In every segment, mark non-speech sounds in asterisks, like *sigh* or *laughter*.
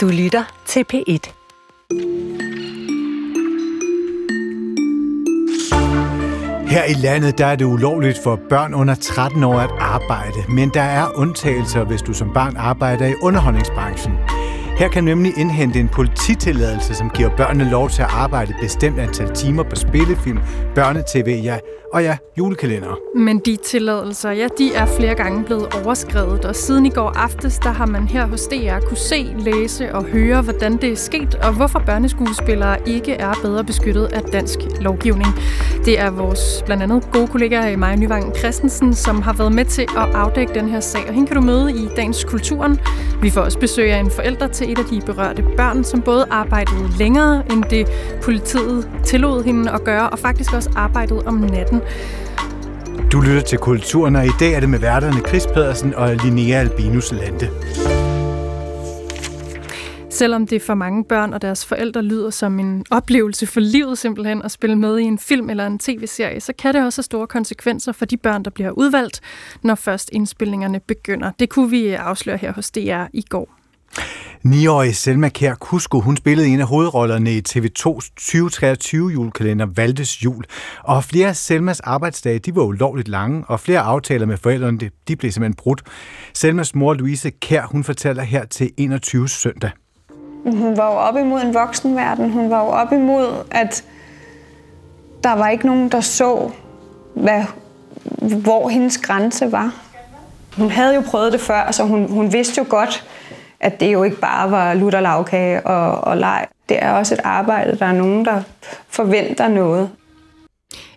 Du lytter til P1. Her i landet der er det ulovligt for børn under 13 år at arbejde, men der er undtagelser, hvis du som barn arbejder i underholdningsbranchen. Her kan nemlig indhente en polititilladelse, som giver børnene lov til at arbejde et bestemt antal timer på spillefilm, børnetv, ja, og ja, julekalender. Men de tilladelser, ja, de er flere gange blevet overskrevet, og siden i går aftes, der har man her hos DR kunne se, læse og høre, hvordan det er sket, og hvorfor børneskuespillere ikke er bedre beskyttet af dansk lovgivning. Det er vores blandt andet gode kollega Maja Nyvang Christensen, som har været med til at afdække den her sag, og hende kan du møde i Dagens Kulturen. Vi får også besøg af en forælder til et af de berørte børn, som både arbejdede længere, end det politiet tillod hende at gøre, og faktisk også arbejdede om natten. Du lytter til Kulturen, og i dag er det med værterne Chris Pedersen og Linnea Albinus Lande. Selvom det for mange børn og deres forældre lyder som en oplevelse for livet simpelthen at spille med i en film eller en tv-serie, så kan det også have store konsekvenser for de børn, der bliver udvalgt, når først indspilningerne begynder. Det kunne vi afsløre her hos DR i går. 9-årige Selma Kær Kusko, hun spillede en af hovedrollerne i TV2's 2023 julekalender Valdes Jul. Og flere af Selmas arbejdsdage, de var ulovligt lange, og flere aftaler med forældrene, de blev simpelthen brudt. Selmas mor Louise Kær, hun fortæller her til 21 søndag. Hun var jo op imod en voksenverden. Hun var jo op imod, at der var ikke nogen, der så, hvad, hvor hendes grænse var. Hun havde jo prøvet det før, så hun, hun vidste jo godt, at det jo ikke bare var lutter lavkage og, og leg. Det er også et arbejde. Der er nogen, der forventer noget.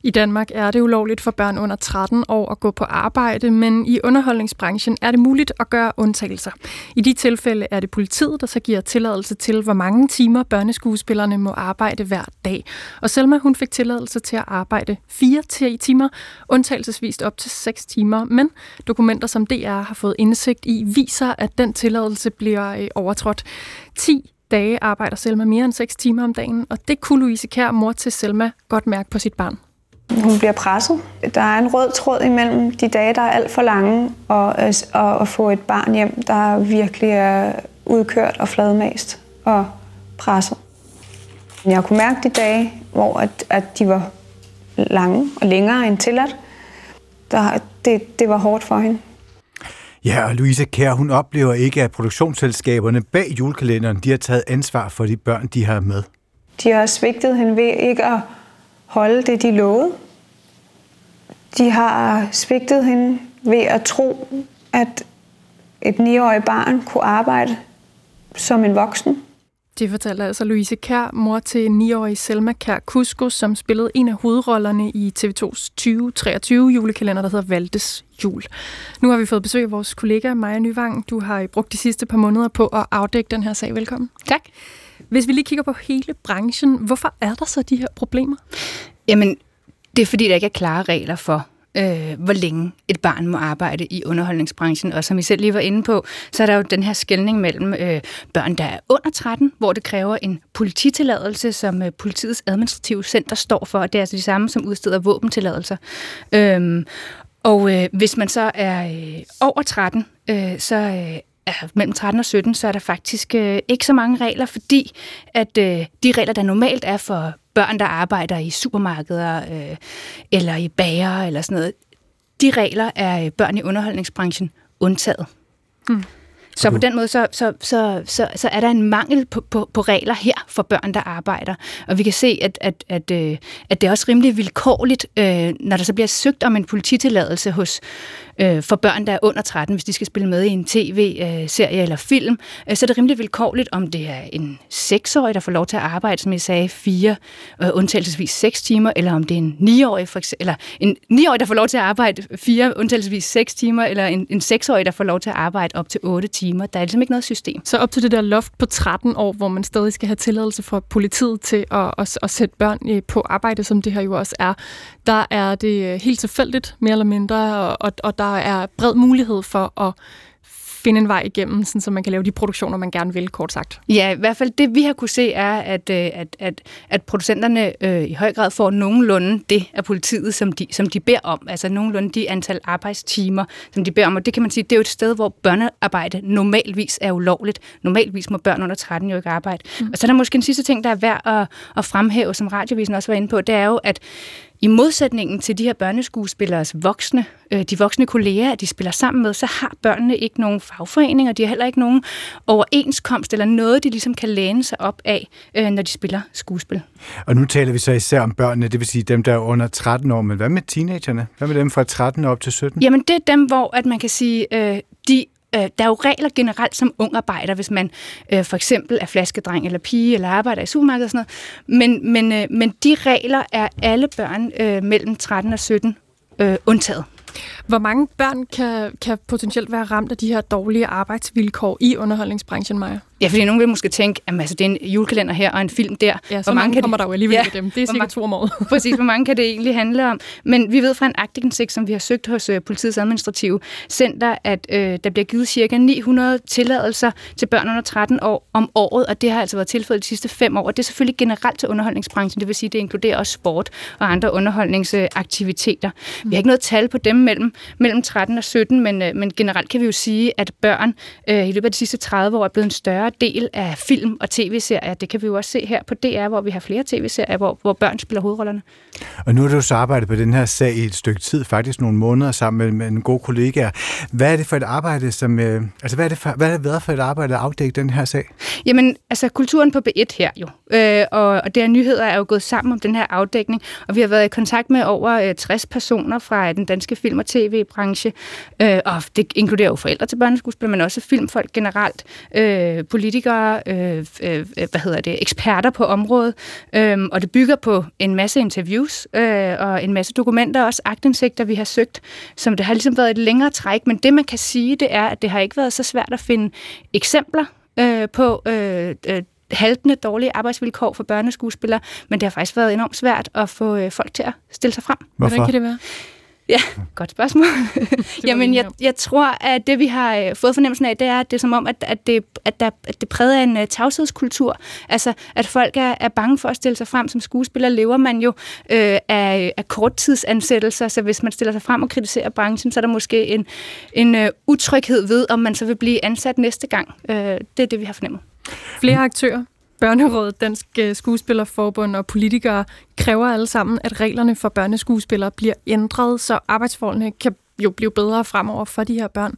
I Danmark er det ulovligt for børn under 13 år at gå på arbejde, men i underholdningsbranchen er det muligt at gøre undtagelser. I de tilfælde er det politiet, der så giver tilladelse til, hvor mange timer børneskuespillerne må arbejde hver dag. Og Selma hun fik tilladelse til at arbejde 4 timer, undtagelsesvist op til 6 timer, men dokumenter, som DR har fået indsigt i, viser, at den tilladelse bliver øh, overtrådt. 10 dage arbejder Selma mere end 6 timer om dagen, og det kunne Louise Kær, mor til Selma, godt mærke på sit barn. Hun bliver presset. Der er en rød tråd imellem de dage, der er alt for lange, og, og at få et barn hjem, der virkelig er udkørt og fladmast og presset. Jeg kunne mærke de dage, hvor at, at de var lange og længere end tilladt. Der, det, det var hårdt for hende. Ja, og Louise Kær, hun oplever ikke, at produktionsselskaberne bag julekalenderen, de har taget ansvar for de børn, de har med. De har svigtet hende ved ikke at holde det, de lovede. De har svigtet hende ved at tro, at et 9-årigt barn kunne arbejde som en voksen. Det fortalte altså Louise Kær, mor til 9-årige Selma Kær Kusko, som spillede en af hovedrollerne i TV2's 2023 julekalender, der hedder Valdes Jul. Nu har vi fået besøg af vores kollega Maja Nyvang. Du har brugt de sidste par måneder på at afdække den her sag. Velkommen. Tak. Hvis vi lige kigger på hele branchen, hvorfor er der så de her problemer? Jamen, det er fordi, der ikke er klare regler for, øh, hvor længe et barn må arbejde i underholdningsbranchen. Og som I selv lige var inde på, så er der jo den her skældning mellem øh, børn, der er under 13, hvor det kræver en polititilladelse, som øh, politiets administrative center står for. Det er altså de samme, som udsteder våbentilladelser. Øhm, og øh, hvis man så er øh, over 13, øh, så øh, er mellem 13 og 17, så er der faktisk øh, ikke så mange regler, fordi at øh, de regler, der normalt er for børn, der arbejder i supermarkeder øh, eller i bager eller sådan noget, de regler er øh, børn i underholdningsbranchen undtaget. Mm. Så på den måde, så, så, så, så, så er der en mangel på, på, på regler her for børn, der arbejder. Og vi kan se, at, at, at, øh, at det er også rimelig vilkårligt, øh, når der så bliver søgt om en polititilladelse hos, øh, for børn, der er under 13, hvis de skal spille med i en tv-serie eller film, øh, så er det rimelig vilkårligt, om det er en 6-årig, der får lov til at arbejde, som jeg sagde, fire, øh, undtagelsesvis 6 timer, eller om det er en 9-årig, for eksempel, eller en 9-årig, der får lov til at arbejde fire, undtagelsesvis 6 timer, eller en, en 6-årig, der får lov til at arbejde op til 8 timer. Der er ligesom ikke noget system. Så op til det der loft på 13 år, hvor man stadig skal have tilladelse fra politiet til at, at, at sætte børn øh, på arbejde, som det her jo også er, der er det øh, helt tilfældigt, mere eller mindre, og, og der er bred mulighed for at finde en vej igennem, sådan, så man kan lave de produktioner, man gerne vil, kort sagt. Ja, i hvert fald det, vi har kunne se, er, at, øh, at, at, at producenterne øh, i høj grad får nogenlunde det af politiet, som de, som de beder om. Altså nogenlunde de antal arbejdstimer, som de beder om. Og det kan man sige, det er jo et sted, hvor børnearbejde normalvis er ulovligt. Normalvis må børn under 13 jo ikke arbejde. Mm. Og så er der måske en sidste ting, der er værd at, at fremhæve, som radiovisen også var inde på, det er jo, at i modsætningen til de her børneskuespillers voksne, øh, de voksne kolleger, de spiller sammen med, så har børnene ikke nogen fagforening, og de har heller ikke nogen overenskomst eller noget, de ligesom kan læne sig op af, øh, når de spiller skuespil. Og nu taler vi så især om børnene, det vil sige dem, der er under 13 år, men hvad med teenagerne? Hvad med dem fra 13 op til 17? Jamen det er dem, hvor at man kan sige, øh, øh, der er jo regler generelt som ung arbejder, hvis man øh, for eksempel er flaskedreng eller pige, eller arbejder i supermarkedet og sådan noget. Men, men, øh, men de regler er alle børn øh, mellem 13 og 17 øh, undtaget. Hvor mange børn kan, kan potentielt være ramt af de her dårlige arbejdsvilkår i underholdningsbranchen, Maja? Ja, fordi nogen vil måske tænke, at altså, det er en julekalender her og en film der. Ja, så hvor mange, mange kommer det... der jo alligevel ja, dem. Det er cirka to om året. *laughs* præcis, hvor mange kan det egentlig handle om? Men vi ved fra en aktindsigt, som vi har søgt hos uh, politiets administrative center, at uh, der bliver givet cirka 900 tilladelser til børn under 13 år om året, og det har altså været tilfældet de sidste fem år. Og det er selvfølgelig generelt til underholdningsbranchen, det vil sige, det inkluderer også sport og andre underholdningsaktiviteter. Mm. Vi har ikke noget tal på dem mellem, mellem 13 og 17, men, uh, men generelt kan vi jo sige, at børn uh, i løbet af de sidste 30 år er blevet en større del af film og tv-serier. Det kan vi jo også se her på DR, hvor vi har flere tv-serier, hvor, hvor børn spiller hovedrollerne. Og nu har du så arbejdet på den her sag i et stykke tid, faktisk nogle måneder sammen med, med en god kollega. Hvad er det for et arbejde, som, øh, altså hvad er det, for, hvad er det været for et arbejde at afdække den her sag? Jamen, altså kulturen på B1 her jo, øh, og, og der nyheder er jo gået sammen om den her afdækning, og vi har været i kontakt med over øh, 60 personer fra den danske film- og tv-branche, øh, og det inkluderer jo forældre til børneskuespil, men også filmfolk generelt, øh, politikere, øh, øh, hvad hedder det, eksperter på området, øh, og det bygger på en masse interviews øh, og en masse dokumenter, også agtindsigter, vi har søgt, som det har ligesom været et længere træk, men det man kan sige, det er, at det har ikke været så svært at finde eksempler øh, på øh, øh, haltende dårlige arbejdsvilkår for børneskuespillere, men det har faktisk været enormt svært at få øh, folk til at stille sig frem. Hvorfor? Hvordan kan det være? Ja, godt spørgsmål. *laughs* Jamen, jeg, jeg tror, at det, vi har øh, fået fornemmelsen af, det er, at det er som om, at, at, det, at, der, at det præger en uh, tavshedskultur. Altså, at folk er, er bange for at stille sig frem. Som skuespiller lever man jo øh, af, af korttidsansættelser, så hvis man stiller sig frem og kritiserer branchen, så er der måske en, en uh, utryghed ved, om man så vil blive ansat næste gang. Uh, det er det, vi har fornemmet. Flere aktører Børnerådet, Dansk øh, Skuespillerforbund og politikere kræver alle sammen, at reglerne for børneskuespillere bliver ændret, så arbejdsforholdene kan jo blive bedre fremover for de her børn.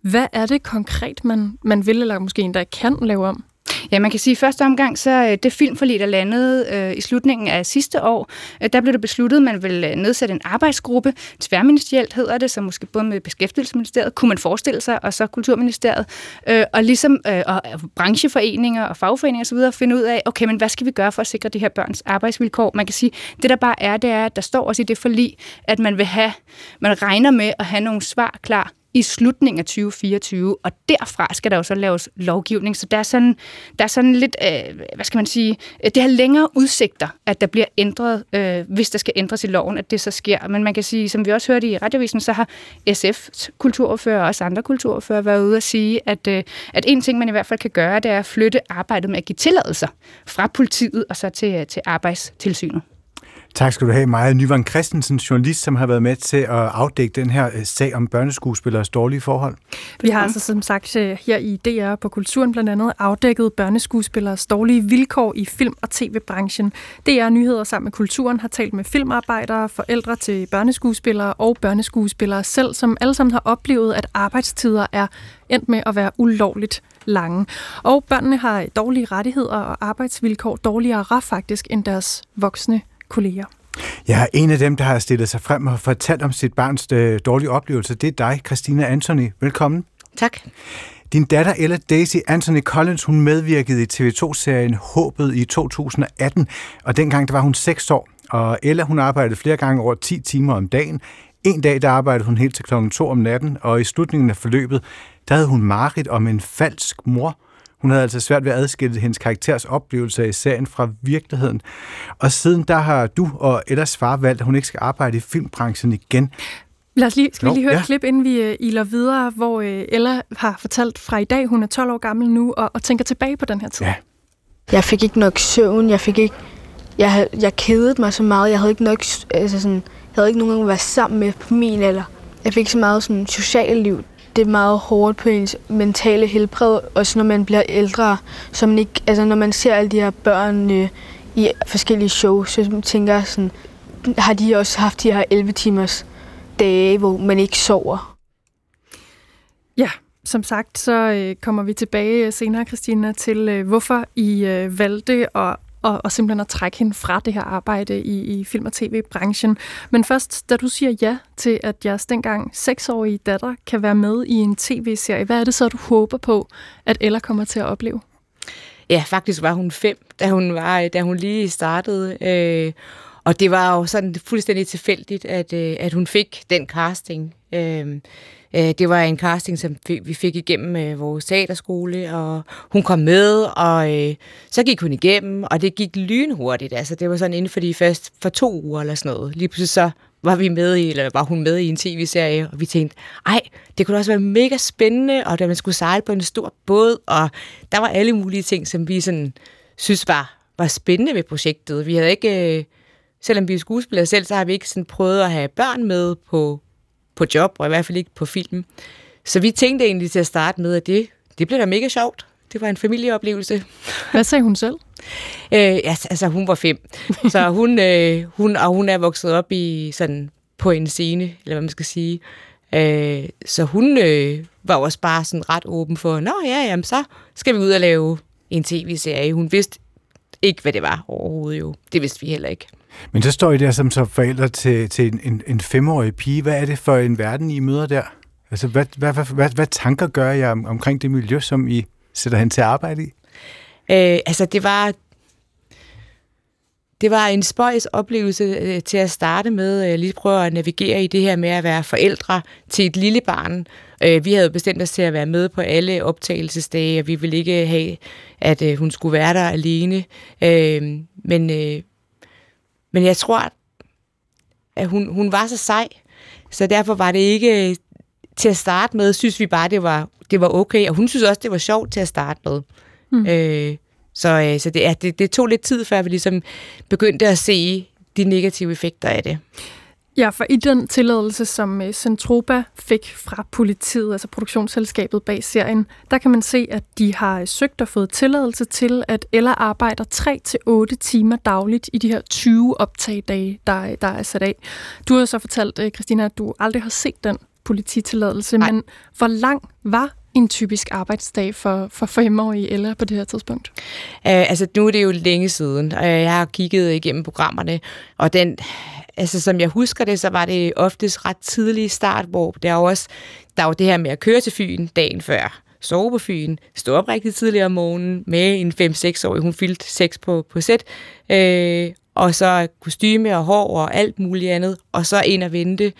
Hvad er det konkret, man, man vil, eller måske endda kan lave om? Ja, man kan sige, at i første omgang, så øh, det filmforlig, der landede øh, i slutningen af sidste år, øh, der blev det besluttet, at man ville øh, nedsætte en arbejdsgruppe, tværministerielt hedder det, så måske både med Beskæftigelsesministeriet, kunne man forestille sig, og så Kulturministeriet, øh, og ligesom øh, og øh, brancheforeninger og fagforeninger osv. finde ud af, okay, men hvad skal vi gøre for at sikre de her børns arbejdsvilkår? Man kan sige, det der bare er, det er, at der står også i det forlig, at man vil have, man regner med at have nogle svar klar i slutningen af 2024, og derfra skal der jo så laves lovgivning. Så der er sådan, der er sådan lidt, øh, hvad skal man sige, øh, det har længere udsigter, at der bliver ændret, øh, hvis der skal ændres i loven, at det så sker. Men man kan sige, som vi også hørte i radiovisen, så har SF's kulturordfører og også andre kulturordfører været ude at sige, at, øh, at en ting, man i hvert fald kan gøre, det er at flytte arbejdet med at give tilladelser fra politiet og så til, øh, til arbejdstilsynet. Tak skal du have, Maja Nyvang Christensen, journalist, som har været med til at afdække den her øh, sag om børneskuespillers dårlige forhold. Vi har altså som sagt øh, her i DR på Kulturen blandt andet afdækket børneskuespillers dårlige vilkår i film- og tv-branchen. DR Nyheder sammen med Kulturen har talt med filmarbejdere, forældre til børneskuespillere og børneskuespillere selv, som alle sammen har oplevet, at arbejdstider er endt med at være ulovligt lange. Og børnene har dårlige rettigheder og arbejdsvilkår dårligere faktisk end deres voksne kolleger. Ja, en af dem, der har stillet sig frem og fortalt om sit barns øh, dårlige oplevelse, det er dig, Christina Anthony. Velkommen. Tak. Din datter Ella Daisy Anthony Collins, hun medvirkede i TV2-serien Håbet i 2018, og dengang der var hun 6 år. Og Ella, hun arbejdede flere gange over 10 timer om dagen. En dag, der arbejdede hun helt til klokken 2 om natten, og i slutningen af forløbet, der havde hun mareridt om en falsk mor, hun havde altså svært ved at adskille hendes karakters oplevelser i serien fra virkeligheden. Og siden der har du og Ellas far valgt, at hun ikke skal arbejde i filmbranchen igen. Lad os lige, skal vi lige høre ja. et klip, inden vi uh, iler videre, hvor uh, Ella har fortalt fra i dag, hun er 12 år gammel nu, og, og tænker tilbage på den her tid. Ja. Jeg fik ikke nok søvn, jeg fik ikke... Jeg, jeg kedede mig så meget, jeg havde ikke nok... Altså sådan, jeg havde ikke nogen at være sammen med på min alder. Jeg fik så meget sådan socialt liv. Det er meget hårdt på ens mentale helbred, også når man bliver ældre. Så man ikke, altså når man ser alle de her børn øh, i forskellige shows, så tænker jeg sådan, har de også haft de her 11 timers dage, hvor man ikke sover. Ja, som sagt, så øh, kommer vi tilbage senere, Christina, til øh, hvorfor I øh, valgte at og, og simpelthen at trække hende fra det her arbejde i, i film- og tv-branchen. Men først, da du siger ja til, at jeres dengang seksårige datter kan være med i en tv-serie, hvad er det så, du håber på, at Ella kommer til at opleve? Ja, faktisk var hun fem, da hun, var, øh, da hun lige startede. Øh, og det var jo sådan fuldstændig tilfældigt, at, øh, at hun fik den casting. Øh, øh, det var en casting, som vi fik igennem øh, vores teaterskole, og hun kom med, og øh, så gik hun igennem, og det gik lynhurtigt. Altså, det var sådan inden for de første for to uger eller sådan noget. Lige pludselig så var vi med i, eller var hun med i en tv-serie, og vi tænkte, ej, det kunne også være mega spændende, og da man skulle sejle på en stor båd, og der var alle mulige ting, som vi sådan synes var, var spændende ved projektet. Vi havde ikke... Øh, selvom vi er skuespillere selv, så har vi ikke sådan prøvet at have børn med på, på job, og i hvert fald ikke på film. Så vi tænkte egentlig til at starte med, at det, det blev da mega sjovt. Det var en familieoplevelse. Hvad sagde hun selv? *laughs* øh, ja, altså hun var fem. Så hun, øh, hun, og hun er vokset op i sådan på en scene, eller hvad man skal sige. Øh, så hun øh, var også bare sådan ret åben for, nå ja, jamen så skal vi ud og lave en tv-serie. Hun vidste ikke, hvad det var overhovedet jo. Det vidste vi heller ikke. Men så står I der som så forældre til, til en, en, en femårig pige. Hvad er det for en verden, I møder der? Altså, hvad, hvad, hvad, hvad, hvad tanker gør jeg om, omkring det miljø, som I sætter hen til at arbejde i? Øh, altså, det var, det var en spøjs oplevelse øh, til at starte med. Jeg lige prøve at navigere i det her med at være forældre til et lille barn. Øh, vi havde bestemt os til at være med på alle optagelsesdage, og vi ville ikke have, at øh, hun skulle være der alene. Øh, men, øh, men jeg tror, at hun, hun var så sej, så derfor var det ikke til at starte med, synes vi bare, det var, det var okay, og hun synes også, det var sjovt til at starte med. Mm. Øh, så øh, så det, ja, det, det tog lidt tid, før vi ligesom begyndte at se de negative effekter af det. Ja, for i den tilladelse, som øh, Centropa fik fra politiet, altså produktionsselskabet bag serien, der kan man se, at de har søgt og fået tilladelse til, at Ella arbejder 3-8 timer dagligt i de her 20 optagdage, der, der er sat af. Du har så fortalt, øh, Christina, at du aldrig har set den polititilladelse, Nej. men hvor lang var en typisk arbejdsdag for, for femårige Ella på det her tidspunkt? Uh, altså, nu er det jo længe siden, og jeg har kigget igennem programmerne, og den, altså, som jeg husker det, så var det oftest ret tidlig start, hvor der er også der var jo det her med at køre til Fyn dagen før, sove på Fyn, stå op rigtig tidligere om morgenen med en 5-6-årig, hun fyldte 6 på, på sæt, øh, og så kostyme og hår og alt muligt andet, og så ind og vente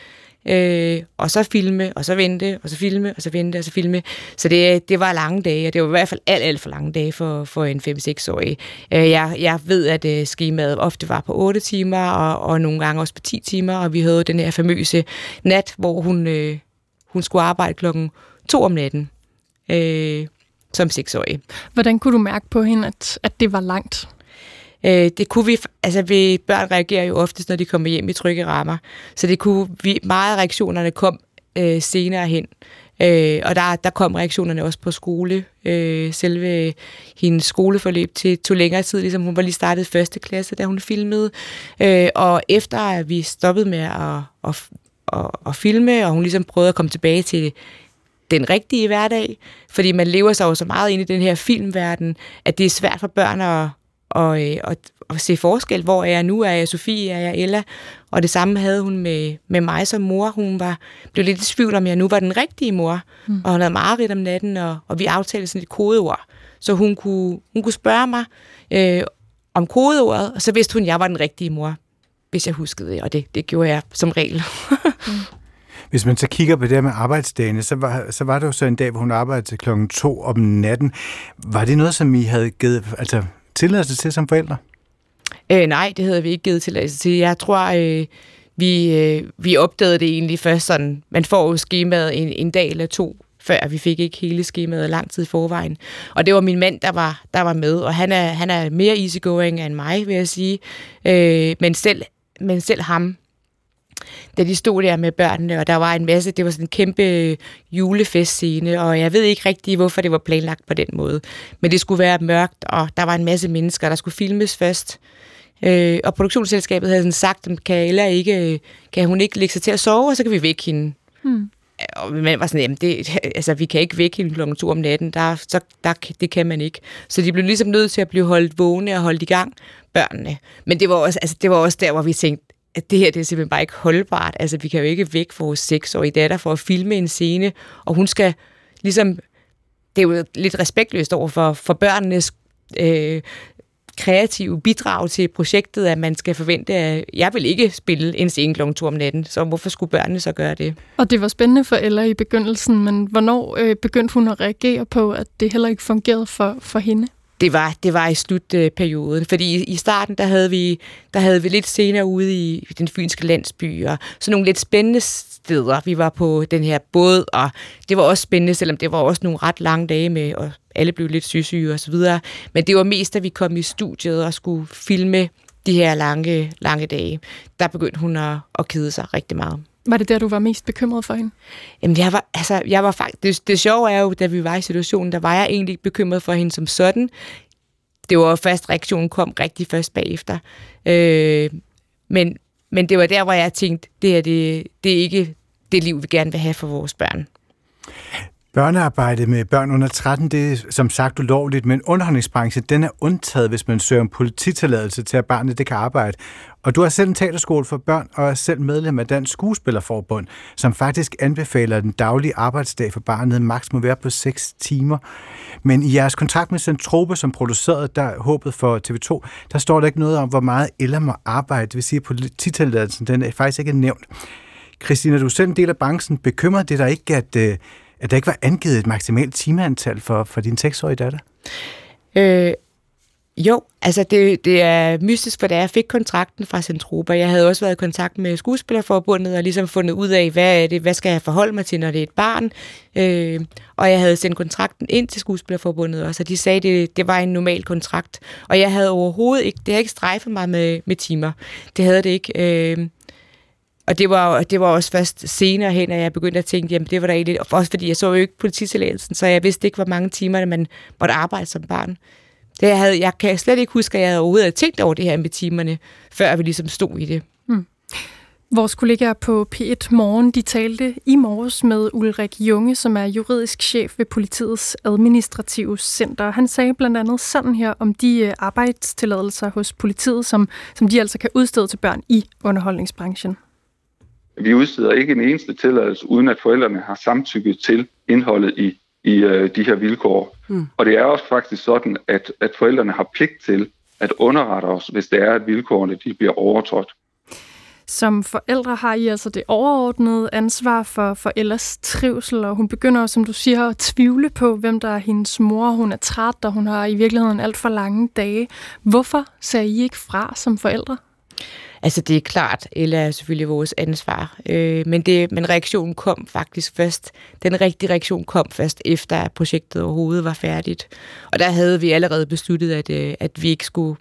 øh, og så filme, og så vente, og så filme, og så vente, og så filme. Så det, det var lange dage, og det var i hvert fald alt, alt for lange dage for, for en 5-6-årig. Øh, jeg, jeg ved, at øh, skemaet ofte var på 8 timer, og, og nogle gange også på 10 timer, og vi havde den her famøse nat, hvor hun, øh, hun skulle arbejde klokken 2 om natten. Øh, som seksårig. Hvordan kunne du mærke på hende, at, at det var langt? Øh, det kunne vi, altså vi, børn reagerer jo oftest, når de kommer hjem i trygge rammer, så det kunne vi, meget af reaktionerne kom øh, senere hen. Øh, og der, der kom reaktionerne også på skole. Øh, selve hendes skoleforløb til tog længere tid, ligesom hun var lige startet første klasse, da hun filmede. Øh, og efter at vi stoppede med at, at, at, at filme, og hun ligesom prøvede at komme tilbage til den rigtige hverdag, fordi man lever sig jo så meget ind i den her filmverden, at det er svært for børn at, og, øh, og, og se forskel. Hvor er jeg nu? Er jeg Sofie? Er jeg Ella? Og det samme havde hun med, med mig som mor. Hun var, blev lidt i tvivl om, jeg nu var den rigtige mor. Mm. Og hun havde meget om natten, og, og vi aftalte sådan et kodeord. Så hun kunne, hun kunne spørge mig øh, om kodeordet, og så vidste hun, at jeg var den rigtige mor, hvis jeg huskede det, og det, det gjorde jeg som regel. *laughs* mm. Hvis man så kigger på det med arbejdsdagene, så var, så var det jo så en dag, hvor hun arbejdede til klokken to om natten. Var det noget, som I havde givet, altså tilladelse til som forældre? Øh, nej, det havde vi ikke givet tilladelse til. Jeg tror, øh, vi, øh, vi opdagede det egentlig først sådan, man får jo skemaet en, en dag eller to før vi fik ikke hele skemaet lang tid i forvejen. Og det var min mand, der var, der var med, og han er, han er mere easygoing end mig, vil jeg sige. Øh, men, selv, men selv ham, da de stod der med børnene, og der var en masse, det var sådan en kæmpe julefestscene, og jeg ved ikke rigtig, hvorfor det var planlagt på den måde. Men det skulle være mørkt, og der var en masse mennesker, der skulle filmes først. Øh, og produktionsselskabet havde sådan sagt, kan, Ella ikke, kan hun ikke lægge sig til at sove, og så kan vi vække hende. Hmm. Og man var sådan, jamen det, altså, vi kan ikke vække hende klokken to om natten, der, så, der, det kan man ikke. Så de blev ligesom nødt til at blive holdt vågne og holdt i gang, børnene. Men det var også, altså, det var også der, hvor vi tænkte, at det her det er simpelthen bare ikke holdbart. Altså, vi kan jo ikke væk vores seksårige datter for at filme en scene, og hun skal ligesom... Det er jo lidt respektløst over for, for børnenes øh, kreative bidrag til projektet, at man skal forvente, at jeg vil ikke spille en scene kl. 2 om natten, så hvorfor skulle børnene så gøre det? Og det var spændende for Ella i begyndelsen, men hvornår øh, begyndte hun at reagere på, at det heller ikke fungerede for, for hende? Det var, det var i slutperioden. Fordi i, i starten, der havde, vi, der havde vi lidt senere ude i den fynske landsby, og så nogle lidt spændende steder. Vi var på den her båd, og det var også spændende, selvom det var også nogle ret lange dage med, og alle blev lidt sygesyge og så videre. Men det var mest, da vi kom i studiet og skulle filme de her lange, lange dage. Der begyndte hun at, at kede sig rigtig meget. Var det der, du var mest bekymret for hende? Jamen, jeg var, altså, jeg var faktisk, det, det sjove er jo, da vi var i situationen, der var jeg egentlig ikke bekymret for hende som sådan. Det var først, reaktionen kom rigtig først bagefter. Øh, men, men det var der, hvor jeg tænkte, det er, det, det er ikke det liv, vi gerne vil have for vores børn. Børnearbejde med børn under 13, det er som sagt ulovligt, men underholdningsbranchen den er undtaget, hvis man søger en polititilladelse til, at barnet det kan arbejde. Og du har selv en teaterskole for børn og er selv medlem af Dansk Skuespillerforbund, som faktisk anbefaler, at den daglige arbejdsdag for barnet maks må være på 6 timer. Men i jeres kontrakt med Centrope, som producerede der håbet for TV2, der står der ikke noget om, hvor meget Ella må arbejde. Det vil sige, at polititilladelsen den er faktisk ikke nævnt. Christina, du er selv en del af branchen. Bekymrer det dig ikke, at øh, at der ikke var angivet et maksimalt timeantal for, for din 6-årige datter? Øh, jo, altså det, det er mystisk, for da jeg fik kontrakten fra Centropa, jeg havde også været i kontakt med skuespillerforbundet og ligesom fundet ud af, hvad er det, hvad skal jeg forholde mig til, når det er et barn. Øh, og jeg havde sendt kontrakten ind til skuespillerforbundet også, og de sagde, at det, det var en normal kontrakt. Og jeg havde overhovedet ikke, det havde ikke strejfet mig med, med timer. Det havde det ikke. Øh, og det var, det var også først senere hen, at jeg begyndte at tænke, jamen det var da egentlig, også fordi jeg så jo ikke polititilladelsen, så jeg vidste ikke, hvor mange timer man måtte arbejde som barn. Det jeg, havde, jeg kan slet ikke huske, at jeg overhovedet havde tænkt over det her med timerne, før vi ligesom stod i det. Hmm. Vores kollegaer på P1 Morgen, de talte i morges med Ulrik Junge, som er juridisk chef ved politiets administrative center. Han sagde blandt andet sådan her om de øh, arbejdstilladelser hos politiet, som, som de altså kan udstede til børn i underholdningsbranchen. Vi udsteder ikke en eneste tilladelse, uden at forældrene har samtykket til indholdet i, i øh, de her vilkår. Mm. Og det er også faktisk sådan, at, at forældrene har pligt til at underrette os, hvis det er, at vilkårene de bliver overtrådt. Som forældre har I altså det overordnede ansvar for forældres trivsel, og hun begynder, som du siger, at tvivle på, hvem der er hendes mor. Hun er træt, og hun har i virkeligheden alt for lange dage. Hvorfor ser I ikke fra som forældre? Altså det er klart, eller er selvfølgelig vores ansvar, øh, men, det, men reaktionen kom faktisk først, den rigtige reaktion kom først efter, at projektet overhovedet var færdigt. Og der havde vi allerede besluttet, at, øh, at vi ikke skulle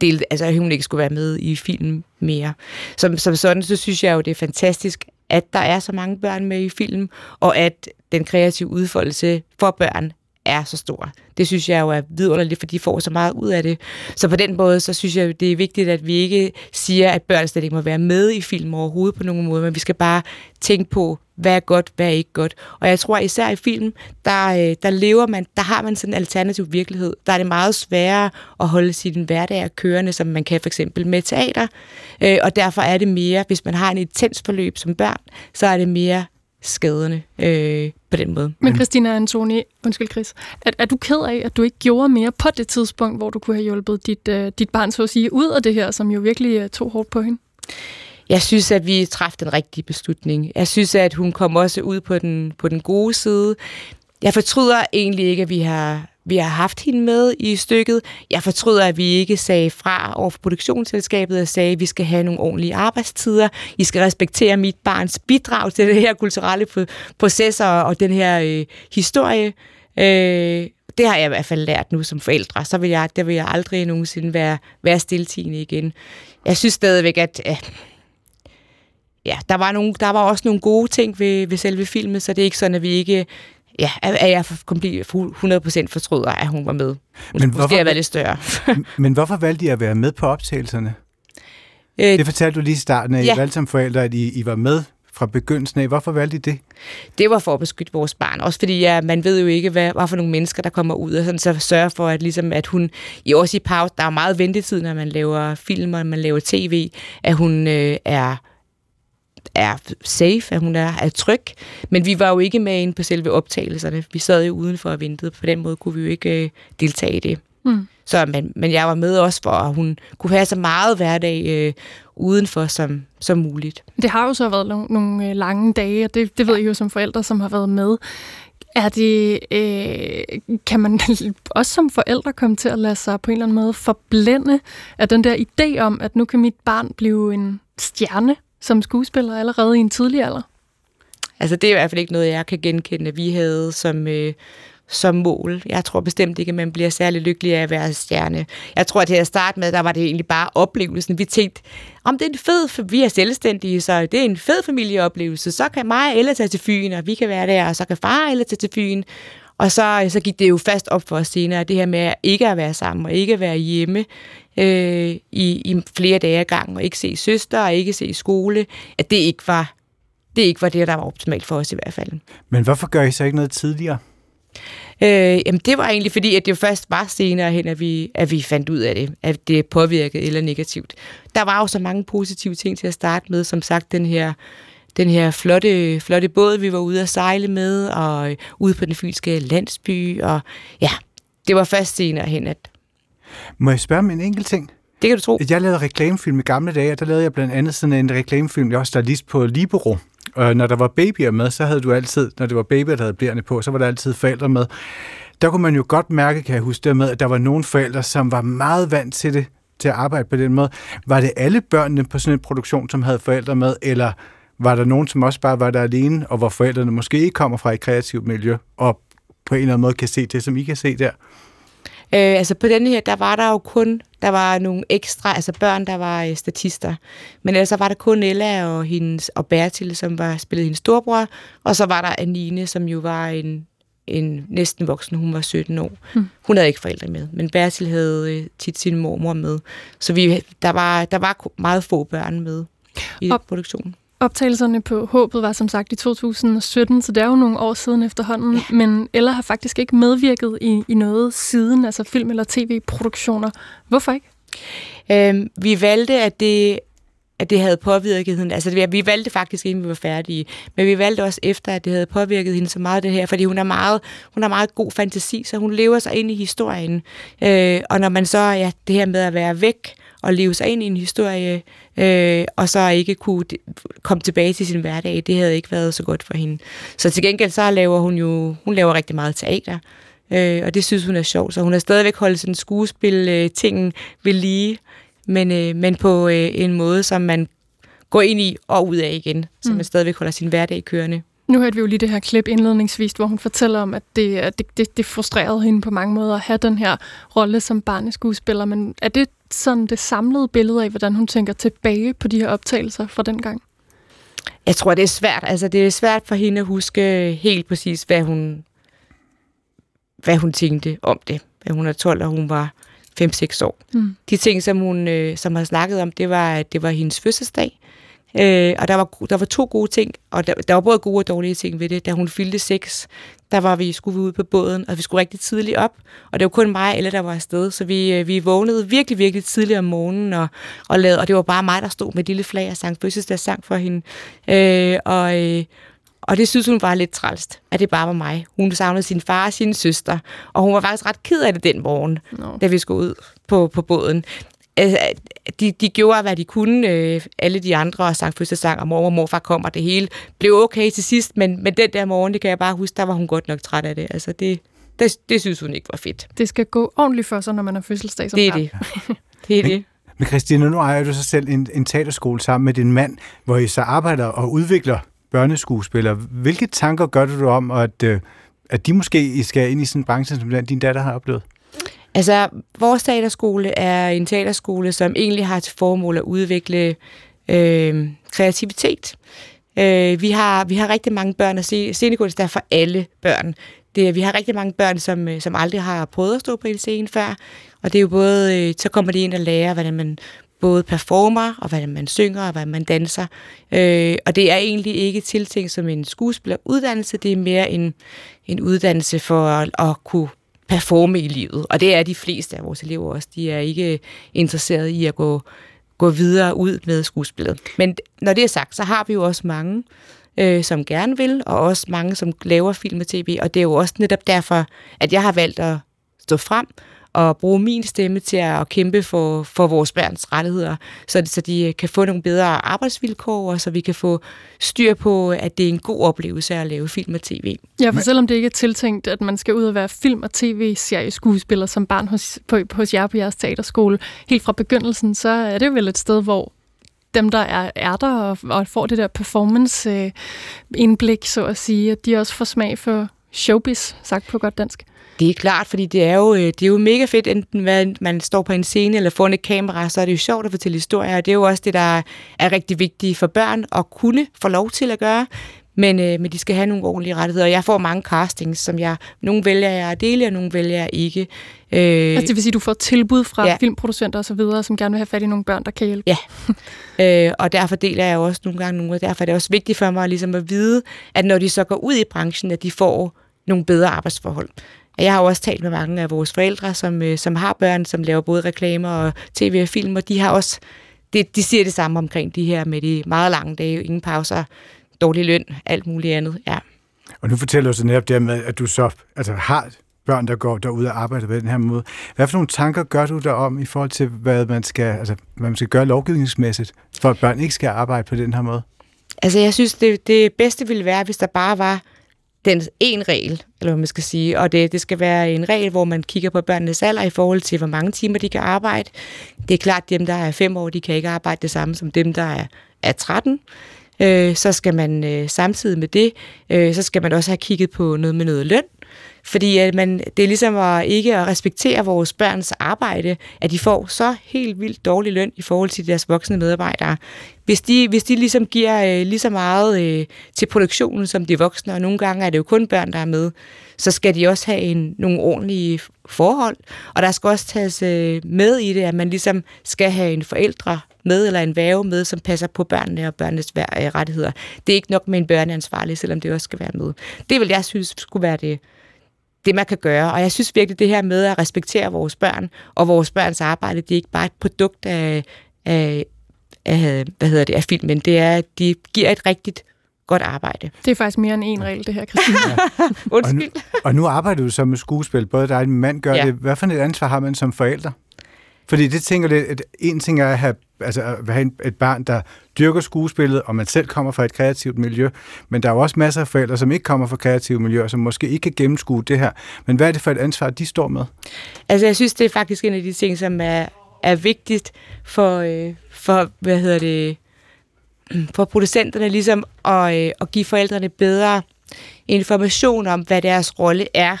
dele, altså at hun ikke skulle være med i filmen mere. Som, som sådan, så synes jeg jo, det er fantastisk, at der er så mange børn med i film, og at den kreative udfoldelse for børn er så stor. Det synes jeg jo er vidunderligt, for de får så meget ud af det. Så på den måde, så synes jeg, det er vigtigt, at vi ikke siger, at børn slet ikke må være med i film overhovedet på nogen måde, men vi skal bare tænke på, hvad er godt, hvad er ikke godt. Og jeg tror især i film, der, øh, der lever man, der har man sådan en alternativ virkelighed. Der er det meget sværere at holde sin hverdag kørende, som man kan for eksempel med teater. Øh, og derfor er det mere, hvis man har en intens forløb som børn, så er det mere skaderne øh, på den måde. Men Christina Antoni, undskyld Chris, er, er du ked af, at du ikke gjorde mere på det tidspunkt, hvor du kunne have hjulpet dit, øh, dit barn, så at sige, ud af det her, som jo virkelig øh, tog hårdt på hende? Jeg synes, at vi træffede den rigtige beslutning. Jeg synes, at hun kom også ud på den, på den gode side. Jeg fortryder egentlig ikke, at vi har vi har haft hende med i stykket. Jeg fortryder, at vi ikke sagde fra over for produktionsselskabet og sagde, at vi skal have nogle ordentlige arbejdstider. I skal respektere mit barns bidrag til det her kulturelle processer og den her øh, historie. Øh, det har jeg i hvert fald lært nu som forældre. Så vil jeg, der vil jeg aldrig nogensinde være, være stiltigende igen. Jeg synes stadigvæk, at... Øh, ja, der var, nogle, der var også nogle gode ting ved, ved selve filmen, så det er ikke sådan, at vi ikke ja, er jeg komplet 100% fortryder, at hun var med. Men hvorfor, Måske jeg lidt større. men hvorfor valgte I at være med på optagelserne? Øh, det fortalte du lige i starten, at ja. I valgte som forældre, at I, I var med fra begyndelsen af. Hvorfor valgte I det? Det var for at beskytte vores barn. Også fordi ja, man ved jo ikke, hvad, hvad for nogle mennesker, der kommer ud, og sådan, så sørge for, at, ligesom, at hun i også i pause, der er meget ventetid, når man laver film og man laver tv, at hun øh, er er safe, at hun er, er tryg. Men vi var jo ikke med inde på selve optagelserne. Vi sad jo udenfor og ventede. På den måde kunne vi jo ikke øh, deltage i det. Mm. Så, men, men jeg var med også for, at hun kunne have så meget hverdag øh, udenfor som, som muligt. Det har jo så været nogle, nogle øh, lange dage, og det, det ved jeg jo som forældre, som har været med. Er det, øh, kan man *laughs* også som forældre komme til at lade sig på en eller anden måde forblænde af den der idé om, at nu kan mit barn blive en stjerne som skuespiller allerede i en tidlig alder? Altså det er i hvert fald ikke noget, jeg kan genkende, vi havde som, øh, som mål. Jeg tror bestemt ikke, at man bliver særlig lykkelig af at være stjerne. Jeg tror, at til at starte med, der var det egentlig bare oplevelsen. Vi tænkte, om det er en fed, vi er selvstændige, så det er en fed familieoplevelse. Så kan mig og Elle tage til Fyn, og vi kan være der, og så kan far og Elle tage til Fyn. Og så, så gik det jo fast op for os senere, det her med ikke at være sammen og ikke at være hjemme øh, i, i flere dage ad gang, og ikke se søster og ikke se skole, at det ikke var det ikke var det, der var optimalt for os i hvert fald. Men hvorfor gør I så ikke noget tidligere? Øh, jamen det var egentlig fordi, at det jo først var senere hen, at vi, at vi fandt ud af det, at det påvirkede eller negativt. Der var jo så mange positive ting til at starte med, som sagt den her den her flotte, flotte båd, vi var ude at sejle med, og ude på den fynske landsby, og ja, det var først senere hen, at... Må jeg spørge om en enkelt ting? Det kan du tro. Jeg lavede reklamefilm i gamle dage, og der lavede jeg blandt andet sådan en reklamefilm, jeg også lige på Libero. Og når der var babyer med, så havde du altid, når det var babyer, der havde blærende på, så var der altid forældre med. Der kunne man jo godt mærke, kan jeg huske det med, at der var nogle forældre, som var meget vant til det, til at arbejde på den måde. Var det alle børnene på sådan en produktion, som havde forældre med, eller var der nogen, som også bare var der alene, og hvor forældrene måske ikke kommer fra et kreativt miljø, og på en eller anden måde kan se det, som I kan se der? Øh, altså på den her, der var der jo kun, der var nogle ekstra, altså børn, der var øh, statister. Men ellers så var der kun Ella og, hendes, og Bertil, som var spillet hendes storbror, og så var der Anine, som jo var en, en næsten voksen, hun var 17 år. Hmm. Hun havde ikke forældre med, men Bertil havde øh, tit sin mormor med. Så vi, der, var, der var meget få børn med i og, produktionen. Optagelserne på Håbet var som sagt i 2017, så det er jo nogle år siden efterhånden, ja. men Ella har faktisk ikke medvirket i, i noget siden, altså film- eller tv-produktioner. Hvorfor ikke? Øhm, vi valgte, at det, at det havde påvirket hende. Altså, vi valgte faktisk, inden vi var færdige. Men vi valgte også efter, at det havde påvirket hende så meget, det her. Fordi hun har meget, hun har meget god fantasi, så hun lever sig ind i historien. Øh, og når man så, ja, det her med at være væk, og leve sig ind i en historie, øh, og så ikke kunne komme tilbage til sin hverdag, det havde ikke været så godt for hende. Så til gengæld så laver hun jo, hun laver rigtig meget teater, øh, og det synes hun er sjovt, så hun har stadigvæk holdt sådan skuespil-tingen ved lige, men, øh, men på øh, en måde, som man går ind i og ud af igen, så mm. man stadigvæk holder sin hverdag kørende. Nu hørte vi jo lige det her klip indledningsvis, hvor hun fortæller om, at det, det, det, det frustrerede hende på mange måder at have den her rolle som barneskuespiller. Men er det sådan det samlede billede af, hvordan hun tænker tilbage på de her optagelser fra den gang? Jeg tror, det er svært. Altså, det er svært for hende at huske helt præcis, hvad hun, hvad hun tænkte om det. Hun er 12, og hun var 5-6 år. Mm. De ting, som hun øh, som har snakket om, det var, at det var hendes fødselsdag. Øh, og der var, der var to gode ting, og der, der var både gode og dårlige ting ved det. Da hun fyldte seks, der var vi, skulle vi ud på båden, og vi skulle rigtig tidligt op, og det var kun mig eller der var afsted, så vi, øh, vi vågnede virkelig, virkelig tidligt om morgenen, og, og, lavede, og det var bare mig, der stod med et lille flag og sang sang for hende. Øh, og, øh, og det synes hun var lidt trælst, at det bare var mig. Hun savnede sin far og sin søster, og hun var faktisk ret ked af det den morgen, no. da vi skulle ud på, på båden de, de gjorde, hvad de kunne, øh, alle de andre, og sang fødselsang, og mor og morfar kom, og det hele blev okay til sidst, men, men den der morgen, det kan jeg bare huske, der var hun godt nok træt af det. Altså det, det, det synes hun ikke var fedt. Det skal gå ordentligt for sig, når man har fødselsdag som Det er det. Det er det. Men Christine, nu ejer du så selv en, en teaterskole sammen med din mand, hvor I så arbejder og udvikler børneskuespillere. Hvilke tanker gør du dig om, at, øh, at de måske skal ind i sådan en branche, som din datter har oplevet? Altså, vores teaterskole er en teaterskole, som egentlig har til formål at udvikle øh, kreativitet. Øh, vi, har, vi har rigtig mange børn, og scenekunst er for alle børn. Det, vi har rigtig mange børn, som, øh, som aldrig har prøvet at stå på en scene før, og det er jo både, øh, så kommer de ind og lærer, hvordan man både performer, og hvordan man synger, og hvordan man danser. Øh, og det er egentlig ikke tiltænkt som en skuespilleruddannelse, det er mere en, en uddannelse for at, at kunne performe i livet. Og det er de fleste af vores elever også. De er ikke interesserede i at gå, gå videre ud med skuespillet. Men når det er sagt, så har vi jo også mange, øh, som gerne vil, og også mange, som laver film og tv. Og det er jo også netop derfor, at jeg har valgt at stå frem og bruge min stemme til at kæmpe for, for vores børns rettigheder, så, så de kan få nogle bedre arbejdsvilkår, og så vi kan få styr på, at det er en god oplevelse at lave film og tv. Ja, for selvom det ikke er tiltænkt, at man skal ud og være film- og tv-serieskuespiller som barn hos, på, hos jer på jeres teaterskole, helt fra begyndelsen, så er det vel et sted, hvor dem, der er, er der og, og får det der performance-indblik, så at sige, at de også får smag for showbiz, sagt på godt dansk. Det er klart, fordi det er jo, det er jo mega fedt, enten hvad man står på en scene eller foran et kamera, så er det jo sjovt at fortælle historier, og det er jo også det, der er rigtig vigtigt for børn at kunne få lov til at gøre, men, øh, men de skal have nogle ordentlige rettigheder. Jeg får mange castings, som jeg, nogle vælger jeg at dele, og nogle vælger jeg ikke. Øh, altså det vil sige, at du får tilbud fra ja. filmproducenter osv., som gerne vil have fat i nogle børn, der kan hjælpe? Ja, *laughs* øh, og derfor deler jeg også nogle gange nogle, og derfor er det også vigtigt for mig ligesom at vide, at når de så går ud i branchen, at de får nogle bedre arbejdsforhold. Jeg har jo også talt med mange af vores forældre, som, øh, som har børn, som laver både reklamer og tv og film, og de har også, det, de siger det samme omkring de her med de meget lange dage, ingen pauser, dårlig løn, alt muligt andet, ja. Og nu fortæller du så netop det med, at du så altså, har børn, der går derud og arbejder på den her måde. Hvad for nogle tanker gør du der om i forhold til, hvad man skal, altså, hvad man skal gøre lovgivningsmæssigt, for at børn ikke skal arbejde på den her måde? Altså, jeg synes, det, det bedste ville være, hvis der bare var den en regel, eller hvad man skal sige, og det, det skal være en regel, hvor man kigger på børnenes alder i forhold til, hvor mange timer de kan arbejde. Det er klart, at dem, der er fem år, de kan ikke arbejde det samme som dem, der er, er 13. Øh, så skal man øh, samtidig med det, øh, så skal man også have kigget på noget med noget løn. Fordi at man, det er ligesom at ikke at respektere vores børns arbejde, at de får så helt vildt dårlig løn i forhold til deres voksne medarbejdere. Hvis de, hvis de ligesom giver øh, lige så meget øh, til produktionen som de voksne, og nogle gange er det jo kun børn, der er med, så skal de også have en, nogle ordentlige forhold. Og der skal også tages øh, med i det, at man ligesom skal have en forældre med, eller en værge med, som passer på børnene og børnenes øh, rettigheder. Det er ikke nok med en børneansvarlig, selvom det også skal være med. Det vil jeg synes skulle være det, det, man kan gøre. Og jeg synes virkelig, det her med at respektere vores børn og vores børns arbejde, det er ikke bare et produkt af, af, af hvad hedder det, af filmen. Det er, at de giver et rigtigt godt arbejde. Det er faktisk mere end en regel, det her, Christine. ja. *laughs* Undskyld. Og nu, og nu arbejder du så med skuespil. Både dig og din mand gør ja. det. Hvad for et ansvar har man som forælder? Fordi det tænker det, at en ting er at have, altså at have et barn, der dyrker skuespillet, og man selv kommer fra et kreativt miljø, men der er jo også masser af forældre, som ikke kommer fra kreative miljøer, som måske ikke kan gennemskue det her. Men hvad er det for et ansvar, de står med? Altså jeg synes, det er faktisk en af de ting, som er, er vigtigt for, øh, for, hvad hedder det, for producenterne ligesom at, øh, at give forældrene bedre information om, hvad deres rolle er,